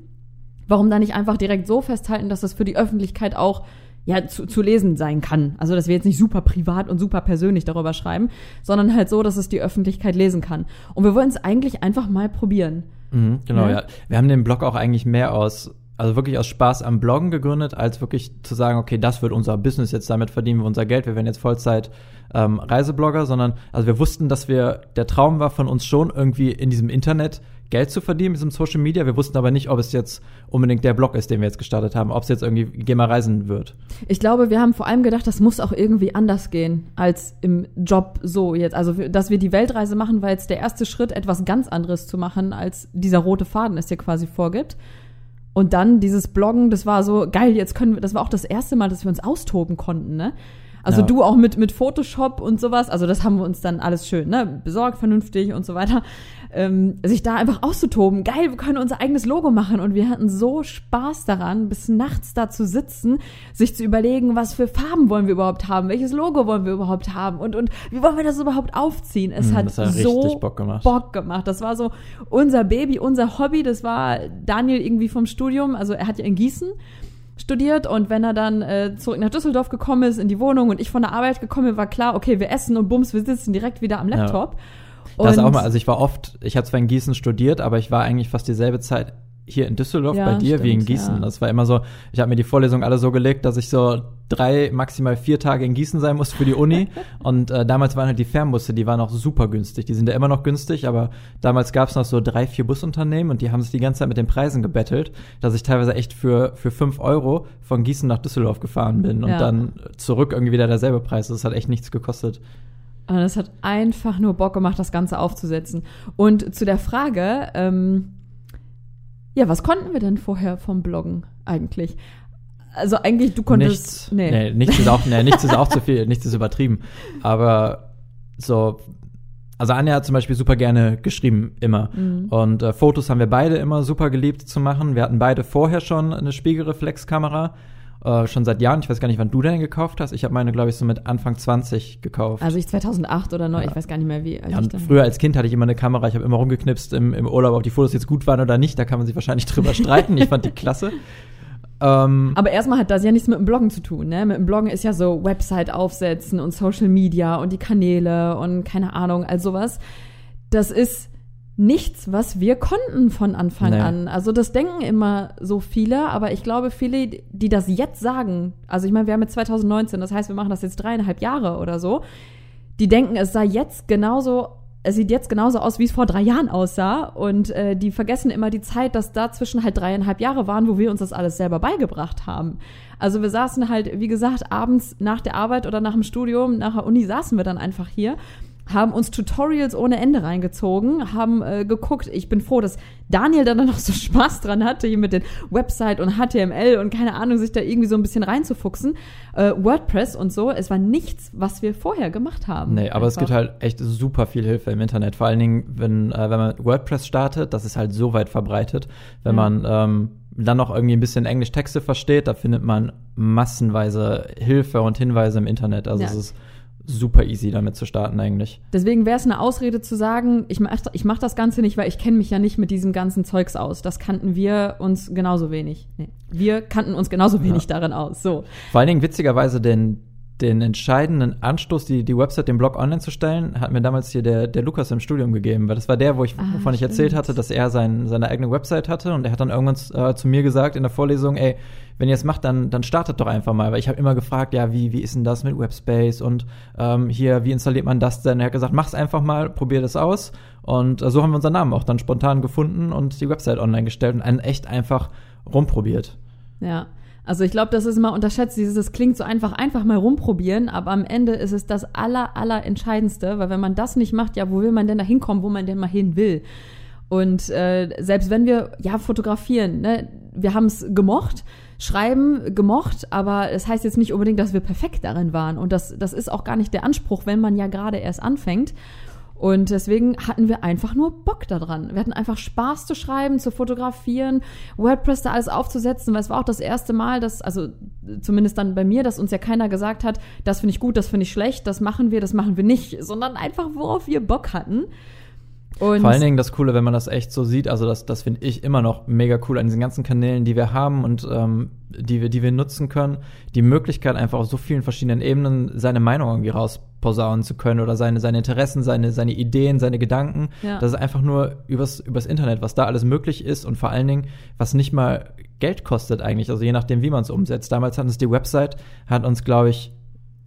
Warum dann nicht einfach direkt so festhalten, dass das für die Öffentlichkeit auch ja, zu, zu lesen sein kann. Also, dass wir jetzt nicht super privat und super persönlich darüber schreiben, sondern halt so, dass es die Öffentlichkeit lesen kann. Und wir wollen es eigentlich einfach mal probieren. Mhm, genau, Ja. ja. Wir haben den Blog auch eigentlich mehr aus, also wirklich aus Spaß am Bloggen gegründet, als wirklich zu sagen, okay, das wird unser Business, jetzt damit verdienen wir unser Geld, wir werden jetzt Vollzeit ähm, Reiseblogger, sondern also wir wussten, dass wir, der Traum war von uns schon irgendwie in diesem Internet Geld zu verdienen, mit diesem Social Media. Wir wussten aber nicht, ob es jetzt unbedingt der Blog ist, den wir jetzt gestartet haben, ob es jetzt irgendwie Geh mal reisen wird. Ich glaube, wir haben vor allem gedacht, das muss auch irgendwie anders gehen als im Job so jetzt. Also, dass wir die Weltreise machen, war jetzt der erste Schritt, etwas ganz anderes zu machen, als dieser rote Faden es dir quasi vorgibt. Und dann dieses Bloggen, das war so geil, jetzt können wir, das war auch das erste Mal, dass wir uns austoben konnten, ne? Also Ja. du auch mit, mit Photoshop und sowas, also das haben wir uns dann alles schön, ne, besorgt, vernünftig und so weiter. Ähm, sich da einfach auszutoben, geil, wir können unser eigenes Logo machen und wir hatten so Spaß daran, bis nachts da zu sitzen, sich zu überlegen, was für Farben wollen wir überhaupt haben, welches Logo wollen wir überhaupt haben und, und wie wollen wir das überhaupt aufziehen. Es Mm, hat hat so Bock gemacht. Bock gemacht. Das war so unser Baby, unser Hobby. Das war Daniel irgendwie vom Studium. Also er hat ja in Gießen studiert und wenn er dann äh, zurück nach Düsseldorf gekommen ist in die Wohnung und ich von der Arbeit gekommen bin, war klar, okay, wir essen und bums, wir sitzen direkt wieder am Laptop. Das und auch mal, also ich war oft, ich habe zwar in Gießen studiert, aber ich war eigentlich fast dieselbe Zeit hier in Düsseldorf Ja, bei dir wie in stimmt, Gießen. ja. Das war immer so, ich habe mir die Vorlesung alle so gelegt, dass ich so drei, maximal vier Tage in Gießen sein musste für die Uni. (laughs) und äh, damals waren halt die Fernbusse, die waren auch super günstig. Die sind ja immer noch günstig, aber damals gab es noch so drei, vier Busunternehmen und die haben sich die ganze Zeit mit den Preisen gebettelt, dass ich teilweise echt für, für fünf Euro von Gießen nach Düsseldorf gefahren bin und Ja. dann zurück irgendwie wieder derselbe Preis. Das hat echt nichts gekostet. Und es hat einfach nur Bock gemacht, das Ganze aufzusetzen. Und zu der Frage, ähm, ja, was konnten wir denn vorher vom Bloggen eigentlich? Also eigentlich, du konntest. nichts. Nee. nichts ist auch, nee, nichts ist auch zu viel, nichts ist übertrieben. Aber so, also Anja hat zum Beispiel super gerne geschrieben, immer. Mhm. Und äh, Fotos haben wir beide immer super geliebt zu machen. Wir hatten beide vorher schon eine Spiegelreflexkamera. Äh, schon seit Jahren. Ich weiß gar nicht, wann du deine gekauft hast. Ich habe meine, glaube ich, so mit Anfang 20 gekauft. Also ich 2008 oder 9, Ja. ich weiß gar nicht mehr wie. alt ja, früher als Kind hatte ich immer eine Kamera. Ich habe immer rumgeknipst im, im Urlaub, ob die Fotos jetzt gut waren oder nicht. Da kann man sich wahrscheinlich (laughs) drüber streiten. Ich fand die klasse. Ähm, Aber erstmal hat das ja nichts mit dem Bloggen zu tun, ne? Mit dem Bloggen ist ja so Website aufsetzen und Social Media und die Kanäle und keine Ahnung, all sowas. Das ist nichts, was wir konnten von Anfang Nee. an. Also das denken immer so viele, aber ich glaube, viele, die das jetzt sagen, also ich meine, wir haben jetzt 2019, das heißt, wir machen das jetzt dreieinhalb Jahre oder so, die denken, es sei jetzt genauso, es sieht jetzt genauso aus, wie es vor drei Jahren aussah. Und äh, die vergessen immer die Zeit, dass dazwischen halt dreieinhalb Jahre waren, wo wir uns das alles selber beigebracht haben. Also wir saßen halt, wie gesagt, abends nach der Arbeit oder nach dem Studium, nach der Uni saßen wir dann einfach hier haben uns Tutorials ohne Ende reingezogen, haben äh, geguckt. Ich bin froh, dass Daniel dann (laughs) noch so Spaß dran hatte, hier mit den Website und HTML und keine Ahnung, sich da irgendwie so ein bisschen reinzufuchsen. Äh, WordPress und so. Es war nichts, was wir vorher gemacht haben. Nee, aber es Einfach. gibt halt echt super viel Hilfe im Internet. Vor allen Dingen, wenn, äh, wenn man WordPress startet, das ist halt so weit verbreitet. Wenn Ja. man ähm, dann noch irgendwie ein bisschen Englisch-Texte versteht, da findet man massenweise Hilfe und Hinweise im Internet. Also Ja. es ist super easy damit zu starten eigentlich. Deswegen wäre es eine Ausrede zu sagen, ich mach, ich mach das Ganze nicht, weil ich kenne mich ja nicht mit diesem ganzen Zeugs aus. Das kannten wir uns genauso wenig. Nee, wir kannten uns genauso wenig darin aus. So. Vor allen Dingen witzigerweise den, den entscheidenden Anstoß, die, die Website, den Blog online zu stellen, hat mir damals hier der, der Lukas im Studium gegeben, weil das war der, wo ich, Ah, wovon ich erzählt stimmt. hatte, dass er sein, seine eigene Website hatte und er hat dann irgendwann äh, zu mir gesagt in der Vorlesung, ey, wenn ihr es macht, dann, dann startet doch einfach mal, weil ich habe immer gefragt, ja, wie, wie ist denn das mit Webspace und ähm, hier, wie installiert man das denn? Er hat gesagt, mach's einfach mal, probier das aus und äh, so haben wir unseren Namen auch dann spontan gefunden und die Website online gestellt und einen echt einfach rumprobiert. Ja. Also ich glaube, das ist immer unterschätzt. Dieses, das klingt so einfach, einfach mal rumprobieren, aber am Ende ist es das aller, aller Entscheidendste, weil wenn man das nicht macht, ja, wo will man denn da hinkommen, wo man denn mal hin will? Und äh, selbst wenn wir ja fotografieren, ne, wir haben es gemocht, schreiben gemocht, aber es das heißt jetzt nicht unbedingt, dass wir perfekt darin waren. Und das, das ist auch gar nicht der Anspruch, wenn man ja gerade erst anfängt. Und deswegen hatten wir einfach nur Bock daran. Wir hatten einfach Spaß zu schreiben, zu fotografieren, WordPress da alles aufzusetzen, weil es war auch das erste Mal, dass, also zumindest dann bei mir, dass uns ja keiner gesagt hat, das finde ich gut, das finde ich schlecht, das machen wir, das machen wir nicht, sondern einfach, worauf wir Bock hatten. Und Vor allen Dingen das Coole, wenn man das echt so sieht, also das, das finde ich immer noch mega cool an diesen ganzen Kanälen, die wir haben und ähm, die, wir, die wir nutzen können, die Möglichkeit einfach auf so vielen verschiedenen Ebenen seine Meinung irgendwie rausposaunen zu können oder seine, seine Interessen, seine, seine Ideen, seine Gedanken. Ja. Das ist einfach nur übers, übers Internet, was da alles möglich ist und vor allen Dingen, was nicht mal Geld kostet eigentlich, also je nachdem, wie man es umsetzt. Damals hat uns die Website, hat uns, glaube ich,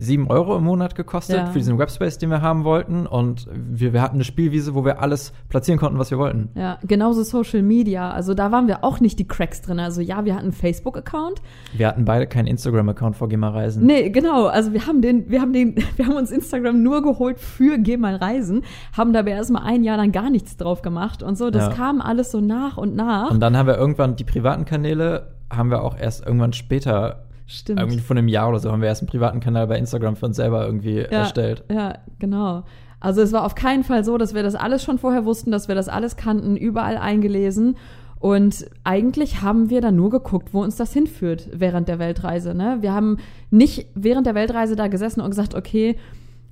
sieben Euro im Monat gekostet ja. für diesen Webspace, den wir haben wollten. Und wir, wir hatten eine Spielwiese, wo wir alles platzieren konnten, was wir wollten. Ja, genauso Social Media. Also da waren wir auch nicht die Cracks drin. Also ja, wir hatten einen Facebook-Account. Wir hatten beide keinen Instagram-Account vor Geh mal Reisen. Nee, genau. Also wir haben den, wir haben den, (laughs) wir haben uns Instagram nur geholt für Geh mal Reisen, haben dabei erstmal ein Jahr lang gar nichts drauf gemacht und so. Das ja. kam alles so nach und nach. Und dann haben wir irgendwann die privaten Kanäle haben wir auch erst irgendwann später Stimmt. Irgendwie vor einem Jahr oder so haben wir erst einen privaten Kanal bei Instagram für uns selber irgendwie ja, erstellt. Ja, genau. Also es war auf keinen Fall so, dass wir das alles schon vorher wussten, dass wir das alles kannten, überall eingelesen. Und eigentlich haben wir da nur geguckt, wo uns das hinführt während der Weltreise. Ne? Wir haben nicht während der Weltreise da gesessen und gesagt, okay,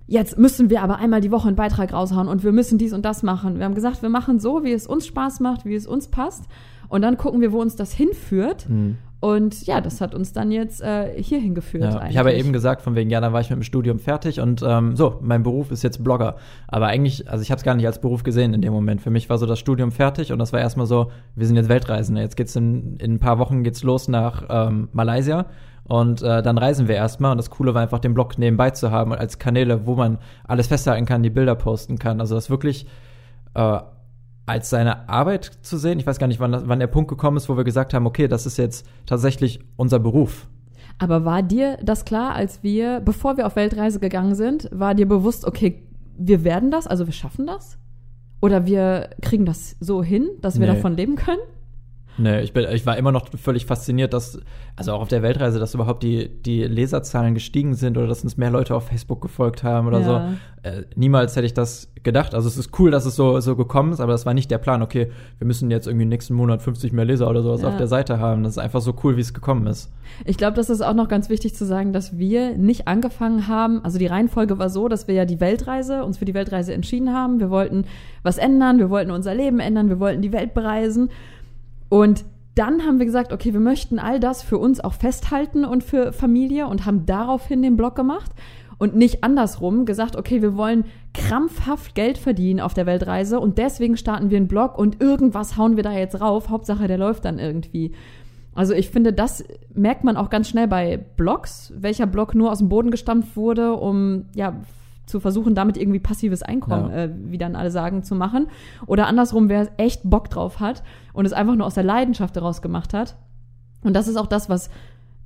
jetzt müssen wir aber einmal die Woche einen Beitrag raushauen und wir müssen dies und das machen. Wir haben gesagt, wir machen so, wie es uns Spaß macht, wie es uns passt. Und dann gucken wir, wo uns das hinführt. Mhm. Und ja, das hat uns dann jetzt äh, hierhin geführt. Ja, ich habe ja eben gesagt, von wegen, ja, dann war ich mit dem Studium fertig und ähm, so, mein Beruf ist jetzt Blogger. Aber eigentlich, also ich habe es gar nicht als Beruf gesehen in dem Moment. Für mich war so das Studium fertig und das war erstmal so, wir sind jetzt Weltreisende. Jetzt geht's in, in ein paar Wochen geht's los nach ähm, Malaysia. Und äh, dann reisen wir erstmal. Und das Coole war einfach, den Blog nebenbei zu haben als Kanäle, wo man alles festhalten kann, die Bilder posten kann. Also das wirklich äh, als seine Arbeit zu sehen. Ich weiß gar nicht, wann, wann der Punkt gekommen ist, wo wir gesagt haben, okay, das ist jetzt tatsächlich unser Beruf. Aber war dir das klar, als wir, bevor wir auf Weltreise gegangen sind, war dir bewusst, okay, wir werden das, also wir schaffen das? Oder wir kriegen das so hin, dass wir nee. davon leben können? Nee, ich, bin, ich war immer noch völlig fasziniert, dass, also auch auf der Weltreise, dass überhaupt die, die Leserzahlen gestiegen sind oder dass uns mehr Leute auf Facebook gefolgt haben oder ja. so. Äh, niemals hätte ich das gedacht. Also es ist cool, dass es so, so gekommen ist, aber das war nicht der Plan, okay, wir müssen jetzt irgendwie nächsten Monat 50 mehr Leser oder sowas ja. auf der Seite haben. Das ist einfach so cool, wie es gekommen ist. Ich glaube, das ist auch noch ganz wichtig zu sagen, dass wir nicht angefangen haben, also die Reihenfolge war so, dass wir ja die Weltreise, uns für die Weltreise entschieden haben. Wir wollten was ändern, wir wollten unser Leben ändern, wir wollten die Welt bereisen. Und dann haben wir gesagt, okay, wir möchten all das für uns auch festhalten und für Familie und haben daraufhin den Blog gemacht und nicht andersrum gesagt, okay, wir wollen krampfhaft Geld verdienen auf der Weltreise und deswegen starten wir einen Blog und irgendwas hauen wir da jetzt rauf. Hauptsache, der läuft dann irgendwie. Also ich finde, das merkt man auch ganz schnell bei Blogs, welcher Blog nur aus dem Boden gestampft wurde, um ja zu versuchen, damit irgendwie passives Einkommen, ja. äh, wie dann alle sagen, zu machen. Oder andersrum, wer echt Bock drauf hat und es einfach nur aus der Leidenschaft daraus gemacht hat. Und das ist auch das, was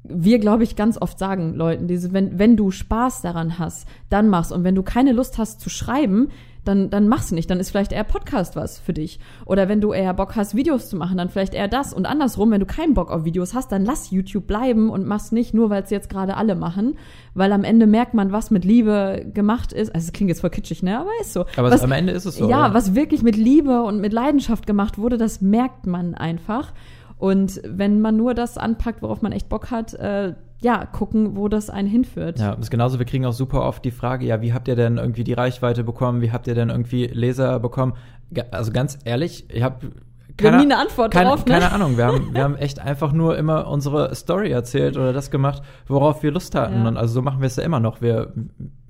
wir, glaube ich, ganz oft sagen Leuten, diese, wenn, wenn du Spaß daran hast, dann machst. Und wenn du keine Lust hast zu schreiben, dann, dann mach's nicht. Dann ist vielleicht eher Podcast was für dich. Oder wenn du eher Bock hast, Videos zu machen, dann vielleicht eher das. Und andersrum, wenn du keinen Bock auf Videos hast, dann lass YouTube bleiben und mach's nicht, nur weil es jetzt gerade alle machen. Weil am Ende merkt man, was mit Liebe gemacht ist. Also es klingt jetzt voll kitschig, ne? Aber ist so. Aber was, am Ende ist es so. Ja, oder? was wirklich mit Liebe und mit Leidenschaft gemacht wurde, das merkt man einfach. Und wenn man nur das anpackt, worauf man echt Bock hat, äh, ja, gucken, wo das einen hinführt. Ja, das ist genauso, wir kriegen auch super oft die Frage, ja, wie habt ihr denn irgendwie die Reichweite bekommen? Wie habt ihr denn irgendwie Leser bekommen? Also ganz ehrlich, ich habe keine, nie eine Antwort keine, drauf, ne? Keine Ahnung, wir haben, wir haben echt einfach nur immer unsere Story erzählt oder das gemacht, worauf wir Lust hatten. Ja. Und also so machen wir es ja immer noch. Wir,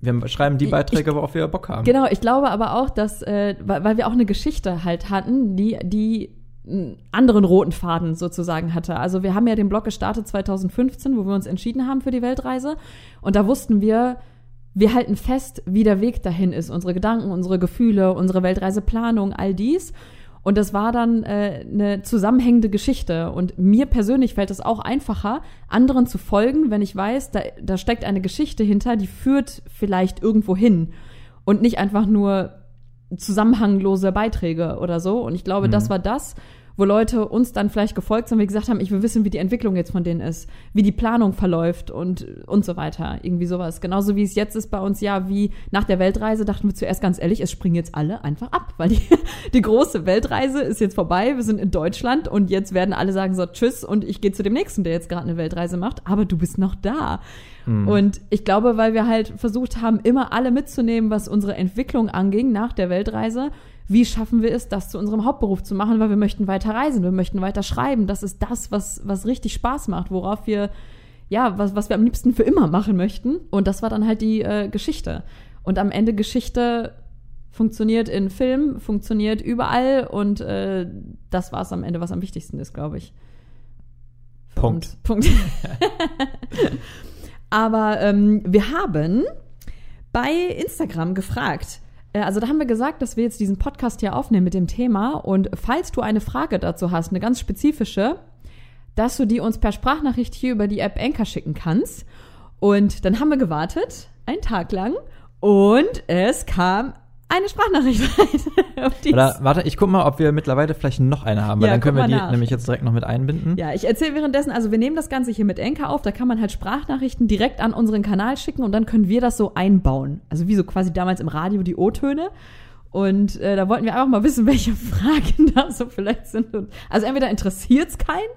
wir schreiben die Beiträge, ich, worauf wir Bock haben. Genau, ich glaube aber auch, dass, äh, weil wir auch eine Geschichte halt hatten, die, die einen anderen roten Faden sozusagen hatte. Also wir haben ja den Blog gestartet 2015, wo wir uns entschieden haben für die Weltreise. Und da wussten wir, wir halten fest, wie der Weg dahin ist. Unsere Gedanken, unsere Gefühle, unsere Weltreiseplanung, all dies. Und das war dann äh, eine zusammenhängende Geschichte. Und mir persönlich fällt es auch einfacher, anderen zu folgen, wenn ich weiß, da, da steckt eine Geschichte hinter, die führt vielleicht irgendwo hin. Und nicht einfach nur zusammenhanglose Beiträge oder so. Und ich glaube, mhm. das war das, wo Leute uns dann vielleicht gefolgt sind, wir gesagt haben, ich will wissen, wie die Entwicklung jetzt von denen ist, wie die Planung verläuft und, und so weiter. Irgendwie sowas. Genauso wie es jetzt ist bei uns, ja, wie nach der Weltreise dachten wir zuerst ganz ehrlich, es springen jetzt alle einfach ab, weil die, (laughs) die große Weltreise ist jetzt vorbei, wir sind in Deutschland und jetzt werden alle sagen so, tschüss und ich gehe zu dem nächsten, der jetzt gerade eine Weltreise macht, aber du bist noch da. Mhm. Und ich glaube, weil wir halt versucht haben, immer alle mitzunehmen, was unsere Entwicklung anging nach der Weltreise, wie schaffen wir es, das zu unserem Hauptberuf zu machen, weil wir möchten weiter reisen, wir möchten weiter schreiben. Das ist das, was, was richtig Spaß macht, worauf wir, ja, was, was wir am liebsten für immer machen möchten. Und das war dann halt die äh, Geschichte. Und am Ende Geschichte funktioniert in Film, funktioniert überall und äh, das war es am Ende, was am wichtigsten ist, glaube ich. Punkt. Punkt. (laughs) Aber ähm, wir haben bei Instagram gefragt, also da haben wir gesagt, dass wir jetzt diesen Podcast hier aufnehmen mit dem Thema und falls du eine Frage dazu hast, eine ganz spezifische, dass du die uns per Sprachnachricht hier über die App Anchor schicken kannst. Und dann haben wir gewartet, einen Tag lang, und es kam eine Sprachnachricht rein. (laughs) Oder warte, ich guck mal, ob wir mittlerweile vielleicht noch eine haben, weil ja, dann können wir die nach. nämlich jetzt direkt noch mit einbinden. Ja, ich erzähle währenddessen, also wir nehmen das Ganze hier mit Enka auf, da kann man halt Sprachnachrichten direkt an unseren Kanal schicken und dann können wir das so einbauen. Also wie so quasi damals im Radio die O-Töne. Und äh, da wollten wir einfach mal wissen, (laughs) welche Fragen da so vielleicht sind. also entweder interessiert es keinen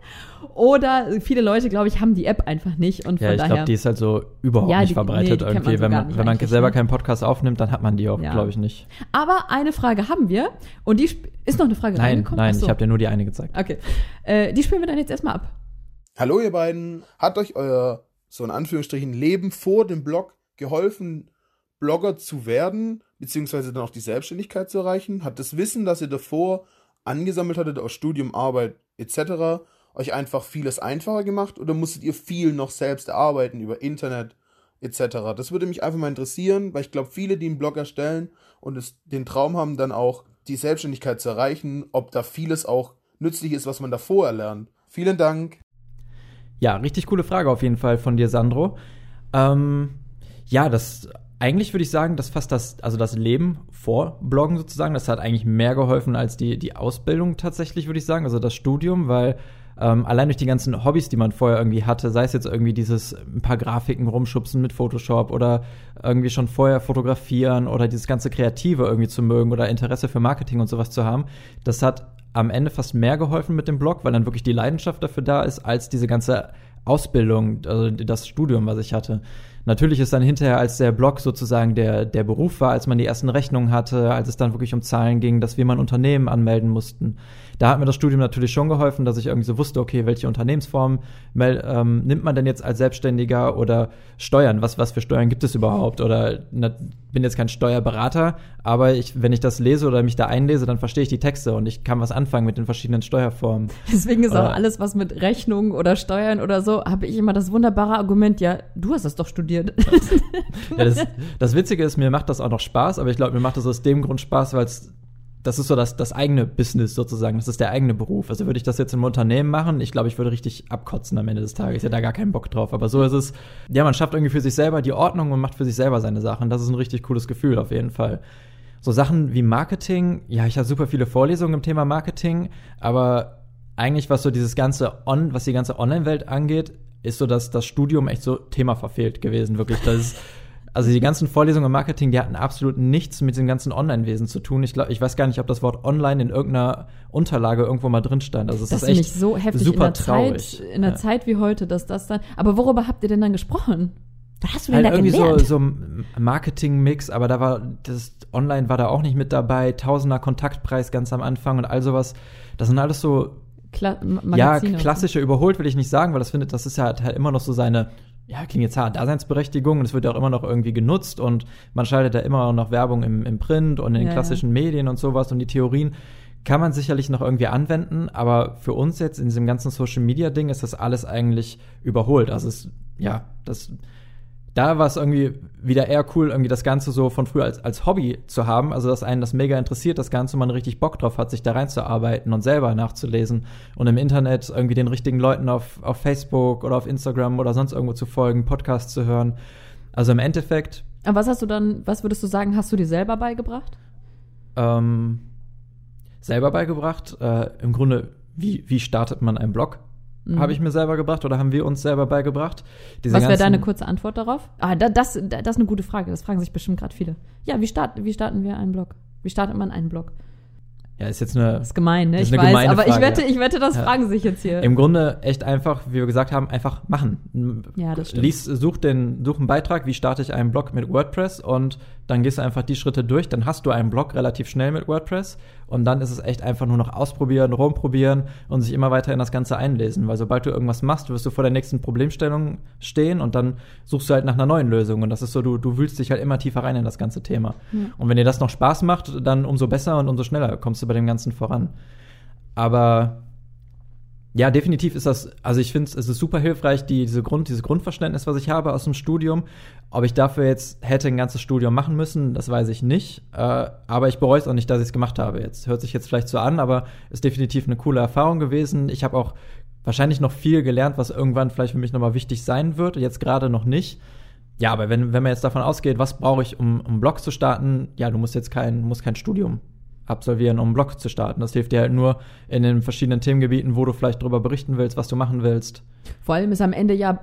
oder viele Leute, glaube ich, haben die App einfach nicht. Und ja, von ich glaube, die ist halt so überhaupt ja, nicht die, verbreitet nee, irgendwie. So wenn man, wenn man selber ne? keinen Podcast aufnimmt, dann hat man die auch, ja. glaube ich, nicht. Aber eine Frage haben wir und die ist noch eine Frage nein, reingekommen. Nein, so. ich habe dir nur die eine gezeigt. Okay. Äh, die spielen wir dann jetzt erstmal ab. Hallo ihr beiden. Hat euch euer, so in Anführungsstrichen, Leben vor dem Blog geholfen, Blogger zu werden? Beziehungsweise dann auch die Selbstständigkeit zu erreichen? Hat das Wissen, das ihr davor angesammelt hattet aus Studium, Arbeit etc., euch einfach vieles einfacher gemacht oder musstet ihr viel noch selbst erarbeiten über Internet etc.? Das würde mich einfach mal interessieren, weil ich glaube, viele, die einen Blog erstellen und es, den Traum haben, dann auch die Selbstständigkeit zu erreichen, ob da vieles auch nützlich ist, was man davor erlernt. Vielen Dank. Ja, richtig coole Frage auf jeden Fall von dir, Sandro. Ähm, ja, das eigentlich würde ich sagen, dass fast das, also das Leben vor Bloggen sozusagen, das hat eigentlich mehr geholfen als die, die Ausbildung tatsächlich, würde ich sagen, also das Studium, weil ähm, allein durch die ganzen Hobbys, die man vorher irgendwie hatte, sei es jetzt irgendwie dieses ein paar Grafiken rumschubsen mit Photoshop oder irgendwie schon vorher fotografieren oder dieses ganze Kreative irgendwie zu mögen oder Interesse für Marketing und sowas zu haben, das hat am Ende fast mehr geholfen mit dem Blog, weil dann wirklich die Leidenschaft dafür da ist, als diese ganze Ausbildung, also das Studium, was ich hatte. Natürlich ist dann hinterher, als der Blog sozusagen der, der Beruf war, als man die ersten Rechnungen hatte, als es dann wirklich um Zahlen ging, dass wir mal ein Unternehmen anmelden mussten, da hat mir das Studium natürlich schon geholfen, dass ich irgendwie so wusste, okay, welche Unternehmensform ähm, nimmt man denn jetzt als Selbstständiger oder Steuern? Was, was für Steuern gibt es überhaupt? Oder na, bin jetzt kein Steuerberater, aber ich, wenn ich das lese oder mich da einlese, dann verstehe ich die Texte und ich kann was anfangen mit den verschiedenen Steuerformen. Deswegen ist oder, auch alles, was mit Rechnungen oder Steuern oder so, habe ich immer das wunderbare Argument, ja, du hast das doch studiert. (laughs) (laughs) ja, das, das Witzige ist, mir macht das auch noch Spaß, aber ich glaube, mir macht das aus dem Grund Spaß, weil es das ist so das, das eigene Business sozusagen, das ist der eigene Beruf. Also würde ich das jetzt im Unternehmen machen, ich glaube, ich würde richtig abkotzen am Ende des Tages. Ich hätte da gar keinen Bock drauf. Aber so ist es, ja, man schafft irgendwie für sich selber die Ordnung und macht für sich selber seine Sachen. Das ist ein richtig cooles Gefühl auf jeden Fall. So Sachen wie Marketing, ja, ich habe super viele Vorlesungen im Thema Marketing, aber eigentlich was so dieses ganze On, was die ganze Online-Welt angeht, ist so, dass das Studium echt so Thema verfehlt gewesen, wirklich. Das ist also die ganzen Vorlesungen im Marketing, die hatten absolut nichts mit dem ganzen Online-Wesen zu tun. Ich glaube, ich weiß gar nicht, ob das Wort online in irgendeiner Unterlage irgendwo mal drin stand. Also es das ist echt so heftig super in der traurig. Zeit, in der ja. Zeit wie heute, dass das dann. Aber worüber habt ihr denn dann gesprochen? Was hast du denn halt da irgendwie gelernt? so, so Marketing-Mix, aber da war das Online war da auch nicht mit dabei. Tausender Kontaktpreis ganz am Anfang und all sowas. Das sind alles so Kla ja, klassische überholt will ich nicht sagen, weil das findet, das ist ja halt immer noch so seine ja, klingt jetzt hart, Daseinsberechtigung und es wird ja auch immer noch irgendwie genutzt und man schaltet da immer noch Werbung im, im Print und in den ja, klassischen ja. Medien und sowas und die Theorien kann man sicherlich noch irgendwie anwenden, aber für uns jetzt in diesem ganzen Social Media Ding ist das alles eigentlich überholt. Also es, ja, das da war es irgendwie wieder eher cool, irgendwie das Ganze so von früher als, als Hobby zu haben. Also, dass einen das mega interessiert, das Ganze, man richtig Bock drauf hat, sich da reinzuarbeiten und selber nachzulesen und im Internet irgendwie den richtigen Leuten auf, auf Facebook oder auf Instagram oder sonst irgendwo zu folgen, Podcasts zu hören. Also im Endeffekt. Aber was hast du dann, was würdest du sagen, hast du dir selber beigebracht? Ähm, selber beigebracht. Äh, Im Grunde wie, wie startet man einen Blog? Mhm. Habe ich mir selber gebracht oder haben wir uns selber beigebracht? Diese Was wäre deine kurze Antwort darauf? Ah, da, das, da, das ist eine gute Frage. Das fragen sich bestimmt gerade viele. Ja, wie, start, wie starten wir einen Blog? Wie startet man einen Blog? Ja, ist jetzt eine Das ist gemein, ne? Ist ich weiß, aber ich Frage, wette, ja. ich wette, das Ja. fragen sich jetzt hier. Im Grunde echt einfach, wie wir gesagt haben, einfach machen. Ja, das stimmt. Lies, such, den, such einen Beitrag, wie starte ich einen Blog mit WordPress und dann gehst du einfach die Schritte durch. Dann hast du einen Blog relativ schnell mit WordPress und dann ist es echt einfach nur noch ausprobieren, rumprobieren und sich immer weiter in das Ganze einlesen. Weil sobald du irgendwas machst, wirst du vor der nächsten Problemstellung stehen und dann suchst du halt nach einer neuen Lösung. Und das ist so, du, du wühlst dich halt immer tiefer rein in das ganze Thema. Und wenn dir das noch Spaß macht, dann umso besser und umso schneller kommst du bei dem Ganzen voran. Aber ja, definitiv ist das, also ich finde es ist super hilfreich, die, diese Grund, dieses Grundverständnis, was ich habe aus dem Studium. Ob ich dafür jetzt hätte ein ganzes Studium machen müssen, das weiß ich nicht. Äh, aber ich bereue es auch nicht, dass ich es gemacht habe. Jetzt hört sich jetzt vielleicht so an, aber ist definitiv eine coole Erfahrung gewesen. Ich habe auch wahrscheinlich noch viel gelernt, was irgendwann vielleicht für mich nochmal wichtig sein wird, jetzt gerade noch nicht. Ja, aber wenn, wenn man jetzt davon ausgeht, was brauche ich, um, um einen Blog zu starten, ja, du musst jetzt kein, musst kein Studium absolvieren, um einen Blog zu starten. Das hilft dir halt nur in den verschiedenen Themengebieten, wo du vielleicht drüber berichten willst, was du machen willst. Vor allem ist am Ende ja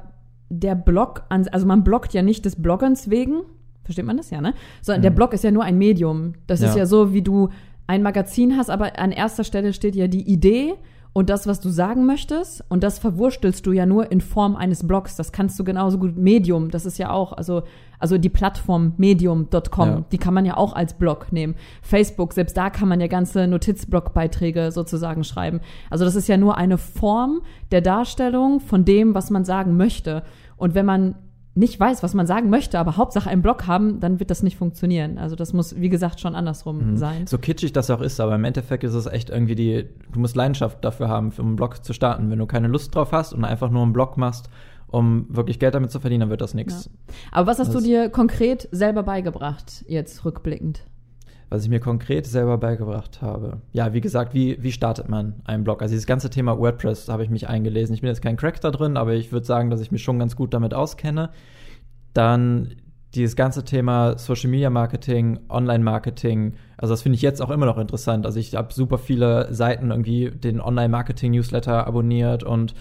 der Blog, an, also man bloggt ja nicht des Bloggerns wegen, versteht man das ja, ne? Sondern der Mhm. Blog ist ja nur ein Medium. Das ist Ja. ja so, wie du ein Magazin hast, aber an erster Stelle steht ja die Idee und das, was du sagen möchtest. Und das verwurstelst du ja nur in Form eines Blogs. Das kannst du genauso gut Medium. Das ist ja auch, also, also die Plattform medium.com, Ja. die kann man ja auch als Blog nehmen. Facebook, selbst da kann man ja ganze Notizblogbeiträge sozusagen schreiben. Also das ist ja nur eine Form der Darstellung von dem, was man sagen möchte. Und wenn man nicht weiß, was man sagen möchte, aber Hauptsache einen Blog haben, dann wird das nicht funktionieren. Also das muss, wie gesagt, schon andersrum sein. So kitschig das auch ist, aber im Endeffekt ist es echt irgendwie die, du musst Leidenschaft dafür haben, um einen Blog zu starten. Wenn du keine Lust drauf hast und einfach nur einen Blog machst, um wirklich Geld damit zu verdienen, dann wird das nichts. Aber was hast Das- du dir konkret selber beigebracht, jetzt rückblickend? Was ich mir konkret selber beigebracht habe. Ja, wie gesagt, wie, wie startet man einen Blog? Also dieses ganze Thema WordPress habe ich mich eingelesen. Ich bin jetzt kein Crack da drin, aber ich würde sagen, dass ich mich schon ganz gut damit auskenne. Dann dieses ganze Thema Social Media Marketing, Online Marketing, also das finde ich jetzt auch immer noch interessant. Also ich habe super viele Seiten irgendwie den Online Marketing Newsletter abonniert und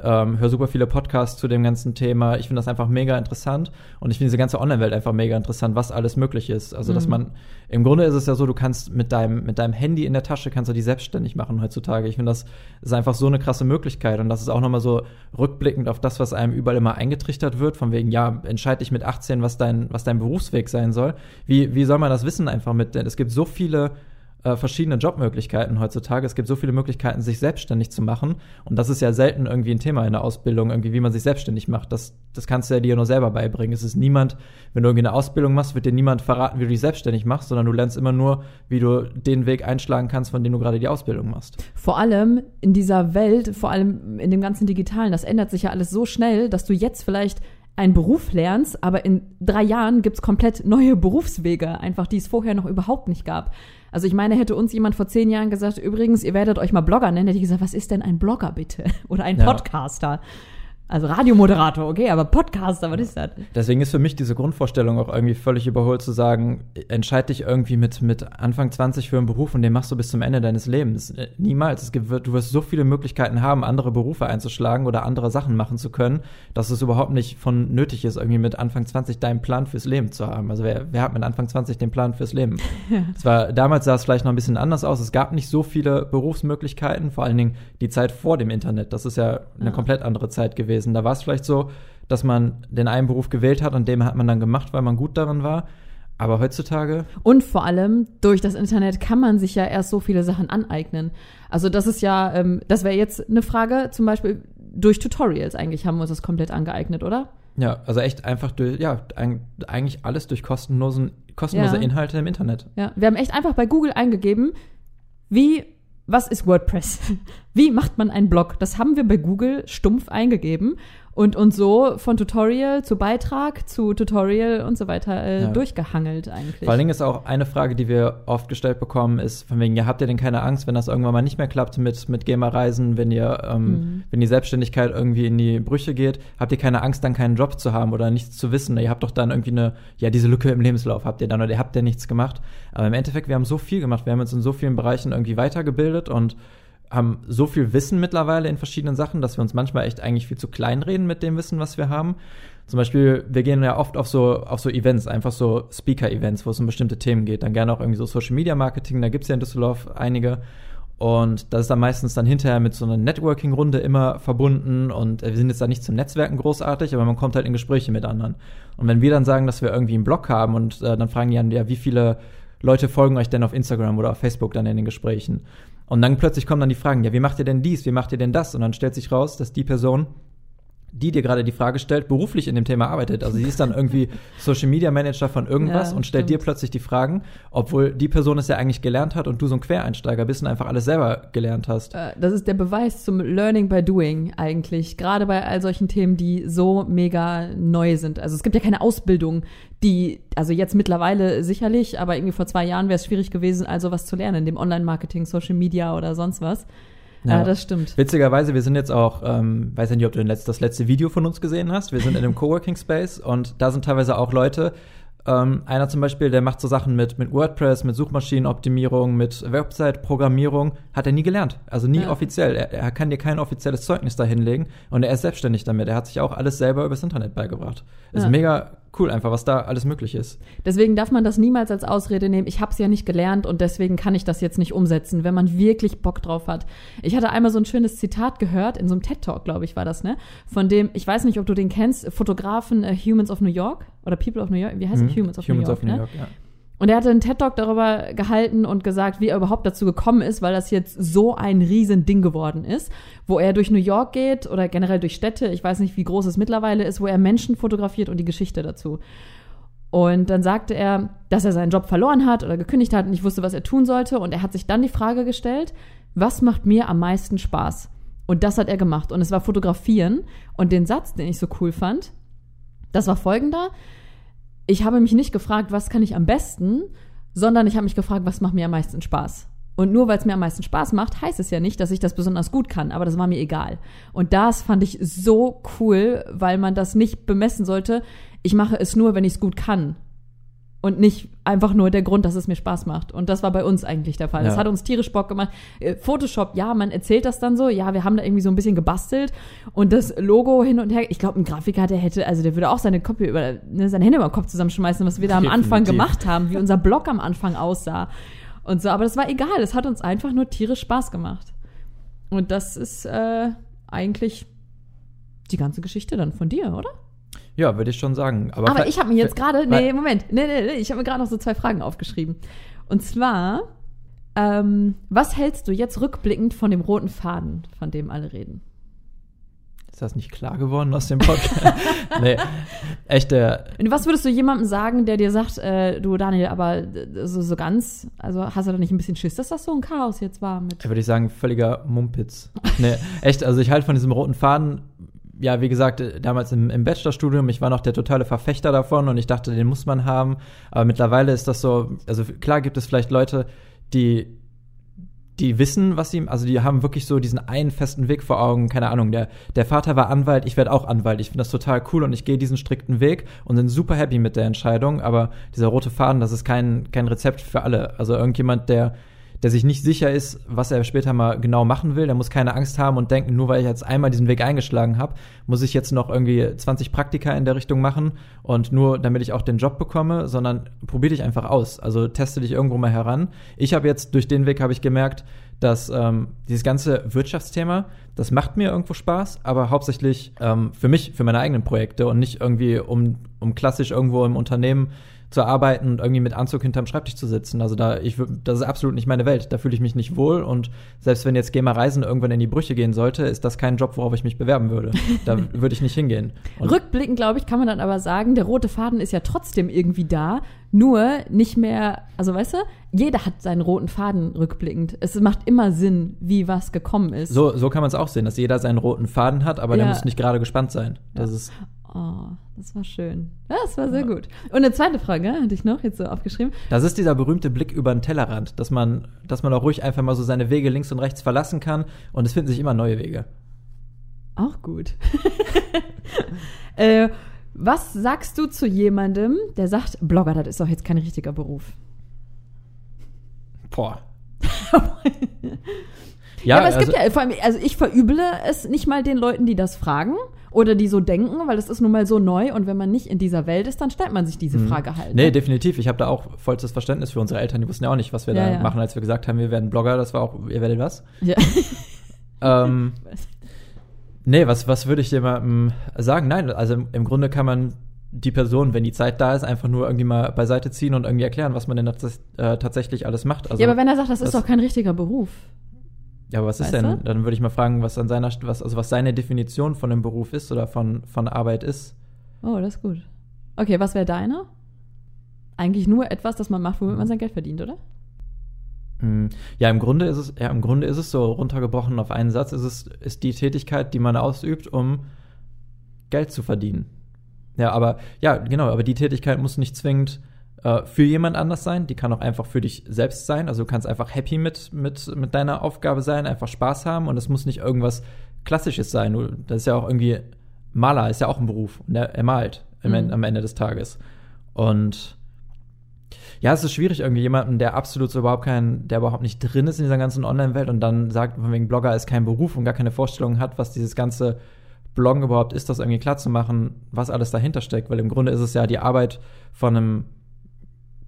ähm, höre super viele Podcasts zu dem ganzen Thema. Ich finde das einfach mega interessant und ich finde diese ganze Online-Welt einfach mega interessant, was alles möglich ist. Also dass Mhm. man im Grunde ist es ja so, du kannst mit deinem mit deinem Handy in der Tasche kannst du die selbstständig machen heutzutage. Ich finde das ist einfach so eine krasse Möglichkeit und das ist auch noch mal so rückblickend auf das, was einem überall immer eingetrichtert wird, von wegen ja entscheide dich mit 18, was dein was dein Berufsweg sein soll. Wie wie soll man das wissen einfach mit? Denn es gibt so viele äh, verschiedene Jobmöglichkeiten heutzutage. Es gibt so viele Möglichkeiten, sich selbstständig zu machen. Und das ist ja selten irgendwie ein Thema in der Ausbildung, irgendwie, wie man sich selbstständig macht. Das, das kannst du ja dir nur selber beibringen. Es ist niemand, wenn du irgendwie eine Ausbildung machst, wird dir niemand verraten, wie du dich selbstständig machst, sondern du lernst immer nur, wie du den Weg einschlagen kannst, von dem du gerade die Ausbildung machst. Vor allem in dieser Welt, vor allem in dem ganzen Digitalen, das ändert sich ja alles so schnell, dass du jetzt vielleicht einen Beruf lernst, aber in drei Jahren gibt's komplett neue Berufswege, einfach die es vorher noch überhaupt nicht gab. Also ich meine, hätte uns jemand vor zehn Jahren gesagt, übrigens, ihr werdet euch mal Blogger nennen, hätte ich gesagt, was ist denn ein Blogger bitte? (laughs) Oder ein Ja. Podcaster? Also Radiomoderator, okay, aber Podcaster, was ist das? Deswegen ist für mich diese Grundvorstellung auch irgendwie völlig überholt zu sagen, entscheid dich irgendwie mit, mit Anfang 20 für einen Beruf und den machst du bis zum Ende deines Lebens. Äh, Niemals. Es gibt, du wirst so viele Möglichkeiten haben, andere Berufe einzuschlagen oder andere Sachen machen zu können, dass es überhaupt nicht von nötig ist, irgendwie mit Anfang 20 deinen Plan fürs Leben zu haben. Also wer, wer hat mit Anfang 20 den Plan fürs Leben? (laughs) Es war, damals sah es vielleicht noch ein bisschen anders aus. Es gab nicht so viele Berufsmöglichkeiten, vor allen Dingen die Zeit vor dem Internet. Das ist ja eine Ja. komplett andere Zeit gewesen. Da war es vielleicht so, dass man den einen Beruf gewählt hat und den hat man dann gemacht, weil man gut darin war. Aber heutzutage, Und vor allem, durch das Internet kann man sich ja erst so viele Sachen aneignen. Also das ist ja, ähm, das wäre jetzt eine Frage, zum Beispiel durch Tutorials eigentlich haben wir uns das komplett angeeignet, oder? ja, also echt einfach durch, ja, eig- eigentlich alles durch kostenlosen, kostenlose Ja. Inhalte im Internet. Ja, wir haben echt einfach bei Google eingegeben, wie, was ist WordPress? (laughs) Wie macht man einen Blog? Das haben wir bei Google stumpf eingegeben und uns so von Tutorial zu Beitrag zu Tutorial und so weiter äh, Ja. durchgehangelt eigentlich. Vor allen Dingen ist auch eine Frage, die wir oft gestellt bekommen, ist von wegen, ja, habt ihr denn keine Angst, wenn das irgendwann mal nicht mehr klappt mit, mit GEMA-Reisen, wenn ihr, ähm, Mhm. wenn die Selbstständigkeit irgendwie in die Brüche geht, habt ihr keine Angst, dann keinen Job zu haben oder nichts zu wissen? Ihr habt doch dann irgendwie eine, ja, diese Lücke im Lebenslauf habt ihr dann oder ihr habt ja nichts gemacht. Aber im Endeffekt, wir haben so viel gemacht, wir haben uns in so vielen Bereichen irgendwie weitergebildet und haben so viel Wissen mittlerweile in verschiedenen Sachen, dass wir uns manchmal echt eigentlich viel zu klein reden mit dem Wissen, was wir haben. Zum Beispiel, wir gehen ja oft auf so, auf so Events, einfach so Speaker-Events, wo es um bestimmte Themen geht. Dann gerne auch irgendwie so Social Media Marketing, da gibt's ja in Düsseldorf einige. Und das ist dann meistens dann hinterher mit so einer Networking-Runde immer verbunden. Und wir sind jetzt da nicht zum Netzwerken großartig, aber man kommt halt in Gespräche mit anderen. Und wenn wir dann sagen, dass wir irgendwie einen Blog haben und äh, dann fragen die an, ja, wie viele Leute folgen euch denn auf Instagram oder auf Facebook dann in den Gesprächen? Und dann plötzlich kommen dann die Fragen, ja, wie macht ihr denn dies, wie macht ihr denn das? Und dann stellt sich raus, dass die Person die dir gerade die Frage stellt, beruflich in dem Thema arbeitet. Also sie ist dann irgendwie (laughs) Social Media Manager von irgendwas Ja, und stellt stimmt. dir plötzlich die Fragen, obwohl die Person es ja eigentlich gelernt hat und du so ein Quereinsteiger bist und einfach alles selber gelernt hast. Äh, Das ist der Beweis zum Learning by Doing eigentlich. Gerade bei all solchen Themen, die so mega neu sind. Also es gibt ja keine Ausbildung, die, also jetzt mittlerweile sicherlich, aber irgendwie vor zwei Jahren wäre es schwierig gewesen, also was zu lernen, dem Online-Marketing, Social Media oder sonst was. Ja, das stimmt. Witzigerweise, wir sind jetzt auch, ähm, weiß ja nicht, ob du das letzte Video von uns gesehen hast. Wir sind in einem (laughs) Coworking Space und da sind teilweise auch Leute. Ähm, einer zum Beispiel, der macht so Sachen mit, mit WordPress, mit Suchmaschinenoptimierung, mit Website-Programmierung, hat er nie gelernt. Also nie Ja. offiziell. Er, er kann dir kein offizielles Zeugnis da hinlegen und er ist selbstständig damit. Er hat sich auch alles selber übers Internet beigebracht. Ist Ja. mega cool einfach, was da alles möglich ist. Deswegen darf man das niemals als Ausrede nehmen. Ich habe es ja nicht gelernt und deswegen kann ich das jetzt nicht umsetzen, wenn man wirklich Bock drauf hat. Ich hatte einmal so ein schönes Zitat gehört in so einem TED Talk, glaube ich, war das, ne? Von dem, ich weiß nicht, ob du den kennst, Fotografen äh, Humans of New York oder People of New York, wie heißt Mhm. es? Humans of New York, ne? ja. Und er hatte einen TED Talk darüber gehalten und gesagt, wie er überhaupt dazu gekommen ist, weil das jetzt so ein riesen Ding geworden ist, wo er durch New York geht oder generell durch Städte, ich weiß nicht, wie groß es mittlerweile ist, wo er Menschen fotografiert und die Geschichte dazu. Und dann sagte er, dass er seinen Job verloren hat oder gekündigt hat und nicht wusste, was er tun sollte. Und er hat sich dann die Frage gestellt, was macht mir am meisten Spaß? Und das hat er gemacht. Und es war Fotografieren. Und den Satz, den ich so cool fand, das war folgender. Ich habe mich nicht gefragt, was kann ich am besten, sondern ich habe mich gefragt, was macht mir am meisten Spaß. Und nur weil es mir am meisten Spaß macht, heißt es ja nicht, dass ich das besonders gut kann, aber das war mir egal. Und das fand ich so cool, weil man das nicht bemessen sollte. Ich mache es nur, wenn ich es gut kann. Und nicht einfach nur der Grund, dass es mir Spaß macht. Und das war bei uns eigentlich der Fall. Das Ja. hat uns tierisch Bock gemacht. Äh, Photoshop, ja, man erzählt das dann so. Ja, wir haben da irgendwie so ein bisschen gebastelt. Und das Logo hin und her. Ich glaube, ein Grafiker, der hätte, also der würde auch seine Kopie über, ne, seine Hände über den Kopf zusammenschmeißen, was wir da am Anfang gemacht haben, wie unser Blog am Anfang aussah. Und so, aber das war egal. Es hat uns einfach nur tierisch Spaß gemacht. Und das ist äh, eigentlich die ganze Geschichte dann von dir, oder? Ja, würde ich schon sagen. Aber, Aber ich habe mir jetzt gerade, nee, Moment, nee, nee, nee, ich habe mir gerade noch so zwei Fragen aufgeschrieben. Und zwar, ähm, was hältst du jetzt rückblickend von dem roten Faden, von dem alle reden? Ist das nicht klar geworden aus dem Podcast? (laughs) nee, echt, der, Und was würdest du jemandem sagen, der dir sagt, äh, du Daniel, aber äh, so, so ganz, also hast du da nicht ein bisschen Schiss, dass das so ein Chaos jetzt war mit? würde ich sagen, völliger Mumpitz. nee, echt, also ich halte von diesem roten Faden, ja, wie gesagt, äh, damals im, im Bachelorstudium, ich war noch der totale Verfechter davon und ich dachte, den muss man haben. Aber mittlerweile ist das so, also klar gibt es vielleicht Leute, die die wissen, was sie, also die haben wirklich so diesen einen festen Weg vor Augen, keine Ahnung, der, der Vater war Anwalt, ich werde auch Anwalt, ich finde das total cool und ich gehe diesen strikten Weg und sind super happy mit der Entscheidung, aber dieser rote Faden, das ist kein, kein Rezept für alle. Also irgendjemand, der, der sich nicht sicher ist, was er später mal genau machen will, der muss keine Angst haben und denken, nur weil ich jetzt einmal diesen Weg eingeschlagen habe, muss ich jetzt noch irgendwie 20 Praktika in der Richtung machen und nur damit ich auch den Job bekomme, sondern probier dich einfach aus. Also teste dich irgendwo mal heran. Ich habe jetzt durch den Weg habe ich gemerkt, dass ähm, dieses ganze Wirtschaftsthema, das macht mir irgendwo Spaß, aber hauptsächlich ähm, für mich, für meine eigenen Projekte und nicht irgendwie um, um klassisch irgendwo im Unternehmen zu arbeiten und irgendwie mit Anzug hinterm Schreibtisch zu sitzen. Also da, ich, das ist absolut nicht meine Welt. Da fühle ich mich nicht wohl und selbst wenn jetzt GEMA Reisen irgendwann in die Brüche gehen sollte, ist das kein Job, worauf ich mich bewerben würde. Da (laughs) würde ich nicht hingehen. Und Rückblickend, glaube ich, kann man dann aber sagen, der rote Faden ist ja trotzdem irgendwie da, nur nicht mehr, also weißt du, jeder hat seinen roten Faden rückblickend. Es macht immer Sinn, wie was gekommen ist. so, so kann man es auch sehen, dass jeder seinen roten Faden hat, aber der Ja. muss nicht gerade gespannt sein. Das ist Oh, das war schön. Ja, das war sehr gut. Und eine zweite Frage hatte ich noch jetzt so aufgeschrieben. Das ist dieser berühmte Blick über den Tellerrand, dass man, dass man auch ruhig einfach mal so seine Wege links und rechts verlassen kann und es finden sich immer neue Wege. Auch gut. (laughs) äh, was sagst du zu jemandem, der sagt, Blogger, das ist doch jetzt kein richtiger Beruf? Boah. (laughs) Ja, aber es gibt ja, vor allem, also ich verüble es nicht mal den Leuten, die das fragen oder die so denken, weil es ist nun mal so neu und wenn man nicht in dieser Welt ist, dann stellt man sich diese Mhm. Frage halt. Nee, ne? definitiv. Ich habe da auch vollstes Verständnis für unsere Eltern. Die wussten ja auch nicht, was wir Ja, da ja. machen, als wir gesagt haben, wir werden Blogger. Das war auch, ihr werdet was? Ja. (laughs) ähm, nee, was, was würde ich jemandem sagen? Nein, also im, im Grunde kann man die Person, wenn die Zeit da ist, einfach nur irgendwie mal beiseite ziehen und irgendwie erklären, was man denn tats äh, tatsächlich alles macht. Also, ja, aber wenn er sagt, das ist das- doch kein richtiger Beruf. Ja, aber was ist weißt denn? du? Dann würde ich mal fragen, was an seiner, was, also was seine Definition von einem Beruf ist oder von, von Arbeit ist. Oh, das ist gut. Okay, was wäre deine? Eigentlich nur etwas, das man macht, womit man sein Geld verdient, oder? Mm, Ja, im Grunde ist es, ja, im Grunde ist es so runtergebrochen auf einen Satz, ist es, ist die Tätigkeit, die man ausübt, um Geld zu verdienen. Ja, aber, ja, genau, aber die Tätigkeit muss nicht zwingend äh, für jemand anders sein, die kann auch einfach für dich selbst sein. Also du kannst einfach happy mit, mit, mit deiner Aufgabe sein, einfach Spaß haben und es muss nicht irgendwas Klassisches sein. Das ist ja auch irgendwie, Maler ist ja auch ein Beruf und er, er malt am, Mhm. Ende- am Ende des Tages. Und ja, es ist schwierig, irgendwie jemanden, der absolut so überhaupt kein, der überhaupt nicht drin ist in dieser ganzen Online-Welt und dann sagt, von wegen Blogger ist kein Beruf und gar keine Vorstellung hat, was dieses ganze Bloggen überhaupt ist, das irgendwie klar zu machen, was alles dahinter steckt. Weil im Grunde ist es ja die Arbeit von einem,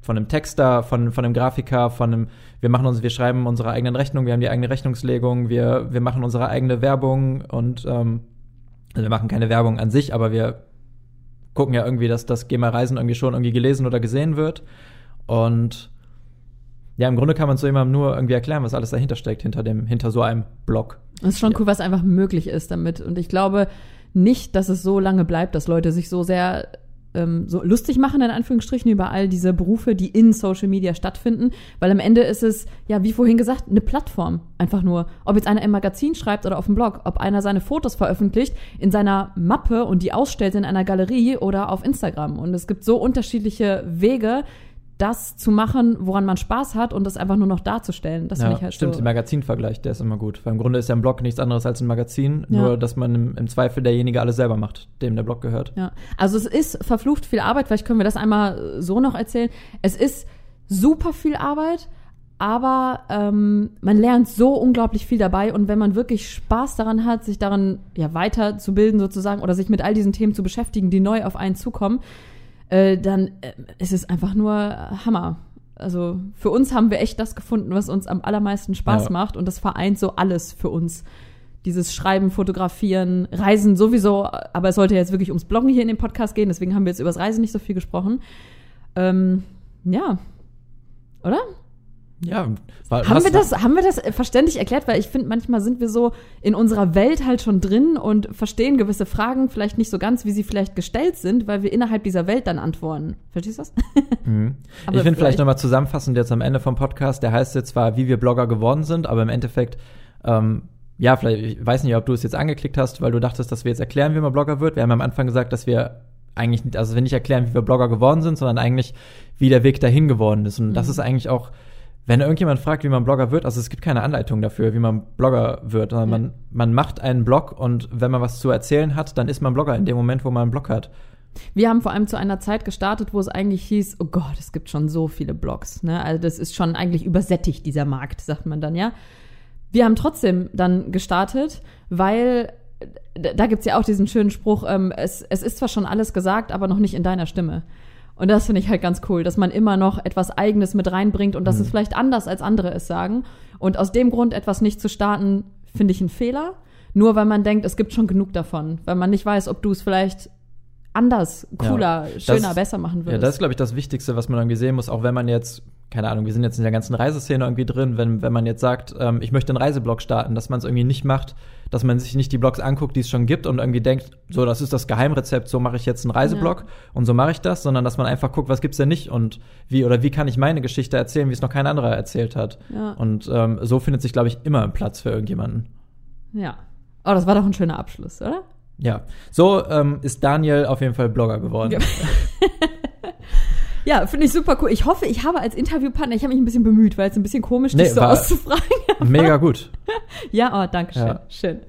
von einem Texter, von, von einem Grafiker, von einem, wir machen uns, wir schreiben unsere eigenen Rechnungen, wir haben die eigene Rechnungslegung, wir, wir machen unsere eigene Werbung und ähm, also wir machen keine Werbung an sich, aber wir gucken ja irgendwie, dass das GEMA Reisen irgendwie schon irgendwie gelesen oder gesehen wird. Und ja, im Grunde kann man so jemandem nur irgendwie erklären, was alles dahinter steckt, hinter dem, hinter so einem Blog. Das ist schon Ja. cool, was einfach möglich ist damit. Und ich glaube nicht, dass es so lange bleibt, dass Leute sich so sehr ähm, so lustig machen, in Anführungsstrichen, über all diese Berufe, die in Social Media stattfinden. Weil am Ende ist es, ja, wie vorhin gesagt, eine Plattform. Einfach nur. Ob jetzt einer im Magazin schreibt oder auf dem Blog, ob einer seine Fotos veröffentlicht in seiner Mappe und die ausstellt in einer Galerie oder auf Instagram. Und es gibt so unterschiedliche Wege, das zu machen, woran man Spaß hat und das einfach nur noch darzustellen. Das finde ich halt stimmt, so. der Magazinvergleich, der ist immer gut. Weil im Grunde ist ja ein Blog nichts anderes als ein Magazin, Ja. nur dass man im, im Zweifel derjenige alles selber macht, dem der Blog gehört. Ja, also es ist verflucht viel Arbeit. Vielleicht können wir das einmal so noch erzählen. Es ist super viel Arbeit, aber ähm, man lernt so unglaublich viel dabei. Und wenn man wirklich Spaß daran hat, sich daran ja weiterzubilden sozusagen oder sich mit all diesen Themen zu beschäftigen, die neu auf einen zukommen, äh, dann äh, ist es einfach nur Hammer. Also für uns haben wir echt das gefunden, was uns am allermeisten Spaß Ja. macht. Und das vereint so alles für uns dieses Schreiben, Fotografieren, Reisen sowieso, aber es sollte jetzt wirklich ums Bloggen hier in dem Podcast gehen, deswegen haben wir jetzt über das Reisen nicht so viel gesprochen. Ähm, ja. Oder? Ja, wa- Haben wir, das, haben wir das verständlich erklärt? Weil ich finde, manchmal sind wir so in unserer Welt halt schon drin und verstehen gewisse Fragen vielleicht nicht so ganz, wie sie vielleicht gestellt sind, weil wir innerhalb dieser Welt dann antworten. Verstehst du das? Mhm. (laughs) Ich finde vielleicht vielleicht- nochmal zusammenfassend jetzt am Ende vom Podcast, der heißt jetzt zwar, wie wir Blogger geworden sind, aber im Endeffekt, ähm, ja, vielleicht, ich weiß nicht, ob du es jetzt angeklickt hast, weil du dachtest, dass wir jetzt erklären, wie man Blogger wird. Wir haben am Anfang gesagt, dass wir eigentlich, nicht- also wir nicht erklären, wie wir Blogger geworden sind, sondern eigentlich, wie der Weg dahin geworden ist. Und das Mhm. ist eigentlich auch, wenn irgendjemand fragt, wie man Blogger wird, also es gibt keine Anleitung dafür, wie man Blogger wird, sondern man, man macht einen Blog und wenn man was zu erzählen hat, dann ist man Blogger in dem Moment, wo man einen Blog hat. Wir haben vor allem zu einer Zeit gestartet, wo es eigentlich hieß, oh Gott, es gibt schon so viele Blogs. Ne? Also das ist schon eigentlich übersättigt, dieser Markt, sagt man dann, ja. Wir haben trotzdem dann gestartet, weil da gibt's ja auch diesen schönen Spruch, ähm, es, es ist zwar schon alles gesagt, aber noch nicht in deiner Stimme. Und das finde ich halt ganz cool, dass man immer noch etwas Eigenes mit reinbringt und dass Mhm. es vielleicht anders als andere es sagen. Und aus dem Grund etwas nicht zu starten, finde ich einen Fehler. Nur weil man denkt, es gibt schon genug davon. Weil man nicht weiß, ob du es vielleicht anders, cooler, schöner, das- besser machen Ja, würdest. das ist, glaube ich, das Wichtigste, was man irgendwie sehen muss, auch wenn man jetzt, keine Ahnung, wir sind jetzt in der ganzen Reiseszene irgendwie drin, wenn, wenn man jetzt sagt, ähm, ich möchte einen Reiseblog starten, dass man es irgendwie nicht macht, dass man sich nicht die Blogs anguckt, die es schon gibt und irgendwie denkt, so, das ist das Geheimrezept, so mache ich jetzt einen Reiseblog und so mache ich das, sondern dass man einfach guckt, was gibt's denn nicht und wie oder wie kann ich meine Geschichte erzählen, wie es noch kein anderer erzählt hat. Ja. Und ähm, so findet sich, glaube ich, immer ein Platz für irgendjemanden. Ja. Oh, das war doch ein schöner Abschluss, oder? Ja, so ähm, ist Daniel auf jeden Fall Blogger geworden. Ja. (laughs) Ja, finde ich super cool. Ich hoffe, ich habe als Interviewpartner, ich habe mich ein bisschen bemüht, weil es ein bisschen komisch, Nee, dich so auszufragen. (laughs) Mega gut. ja, oh, danke schön. Ja. Schön.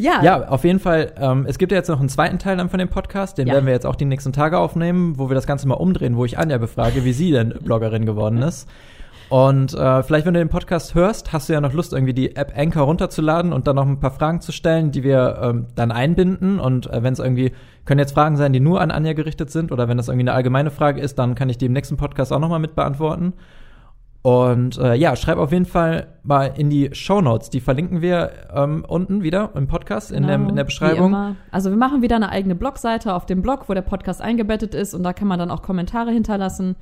Ja, Ja, auf jeden Fall. Ähm, es gibt ja jetzt noch einen zweiten Teil dann von dem Podcast, den Ja. werden wir jetzt auch die nächsten Tage aufnehmen, wo wir das Ganze mal umdrehen, wo ich Anja befrage, wie sie denn Bloggerin geworden ist. Und äh, vielleicht, wenn du den Podcast hörst, hast du ja noch Lust, irgendwie die App Anchor runterzuladen und dann noch ein paar Fragen zu stellen, die wir ähm, dann einbinden. Und äh, wenn es irgendwie, können jetzt Fragen sein, die nur an Anja gerichtet sind, oder wenn das irgendwie eine allgemeine Frage ist, dann kann ich die im nächsten Podcast auch nochmal mit beantworten. Und äh, ja, schreib auf jeden Fall mal in die Show Notes. Die verlinken wir ähm, unten wieder im Podcast, in, der, in der Beschreibung. Also wir machen wieder eine eigene Blogseite auf dem Blog, wo der Podcast eingebettet ist und da kann man dann auch Kommentare hinterlassen.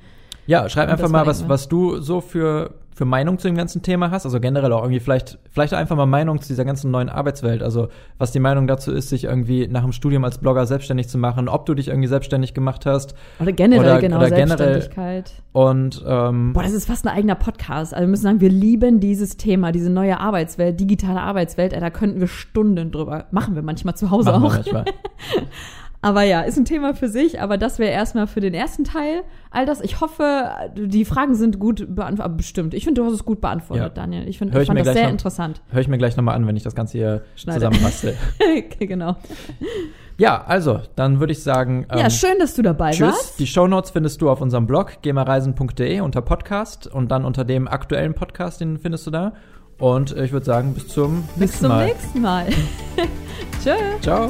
Ja, schreib einfach mal, was, wir. was du so für, für Meinung zu dem ganzen Thema hast. Also generell auch irgendwie vielleicht, vielleicht einfach mal Meinung zu dieser ganzen neuen Arbeitswelt. Also was die Meinung dazu ist, sich irgendwie nach dem Studium als Blogger selbstständig zu machen, ob du dich irgendwie selbstständig gemacht hast. Oder generell, Oder- genau, oder generell- Selbstständigkeit. Und ähm, Boah, das ist fast ein eigener Podcast. Also wir müssen sagen, wir lieben dieses Thema, diese neue Arbeitswelt, digitale Arbeitswelt. Da könnten wir Stunden drüber. Machen wir manchmal zu Hause machen wir auch. (laughs) Aber ja, ist ein Thema für sich. Aber das wäre erstmal für den ersten Teil. All das, ich hoffe, die Fragen sind gut beantwortet. Bestimmt. Ich finde, du hast es gut beantwortet, Ja. Daniel. Ich, find, ich ich fand das sehr noch- interessant. Hör ich mir gleich nochmal an, wenn ich das Ganze hier Schneide. zusammenbastel. (laughs) okay, genau. ja, also, dann würde ich sagen, ähm, ja, schön, dass du dabei Tschüss. warst. Die Shownotes findest du auf unserem Blog gemareisen.de unter Podcast und dann unter dem aktuellen Podcast, den findest du da. Und äh, ich würde sagen, bis zum Bis nächsten zum Mal. nächsten Mal. (laughs) Tschö. Ciao.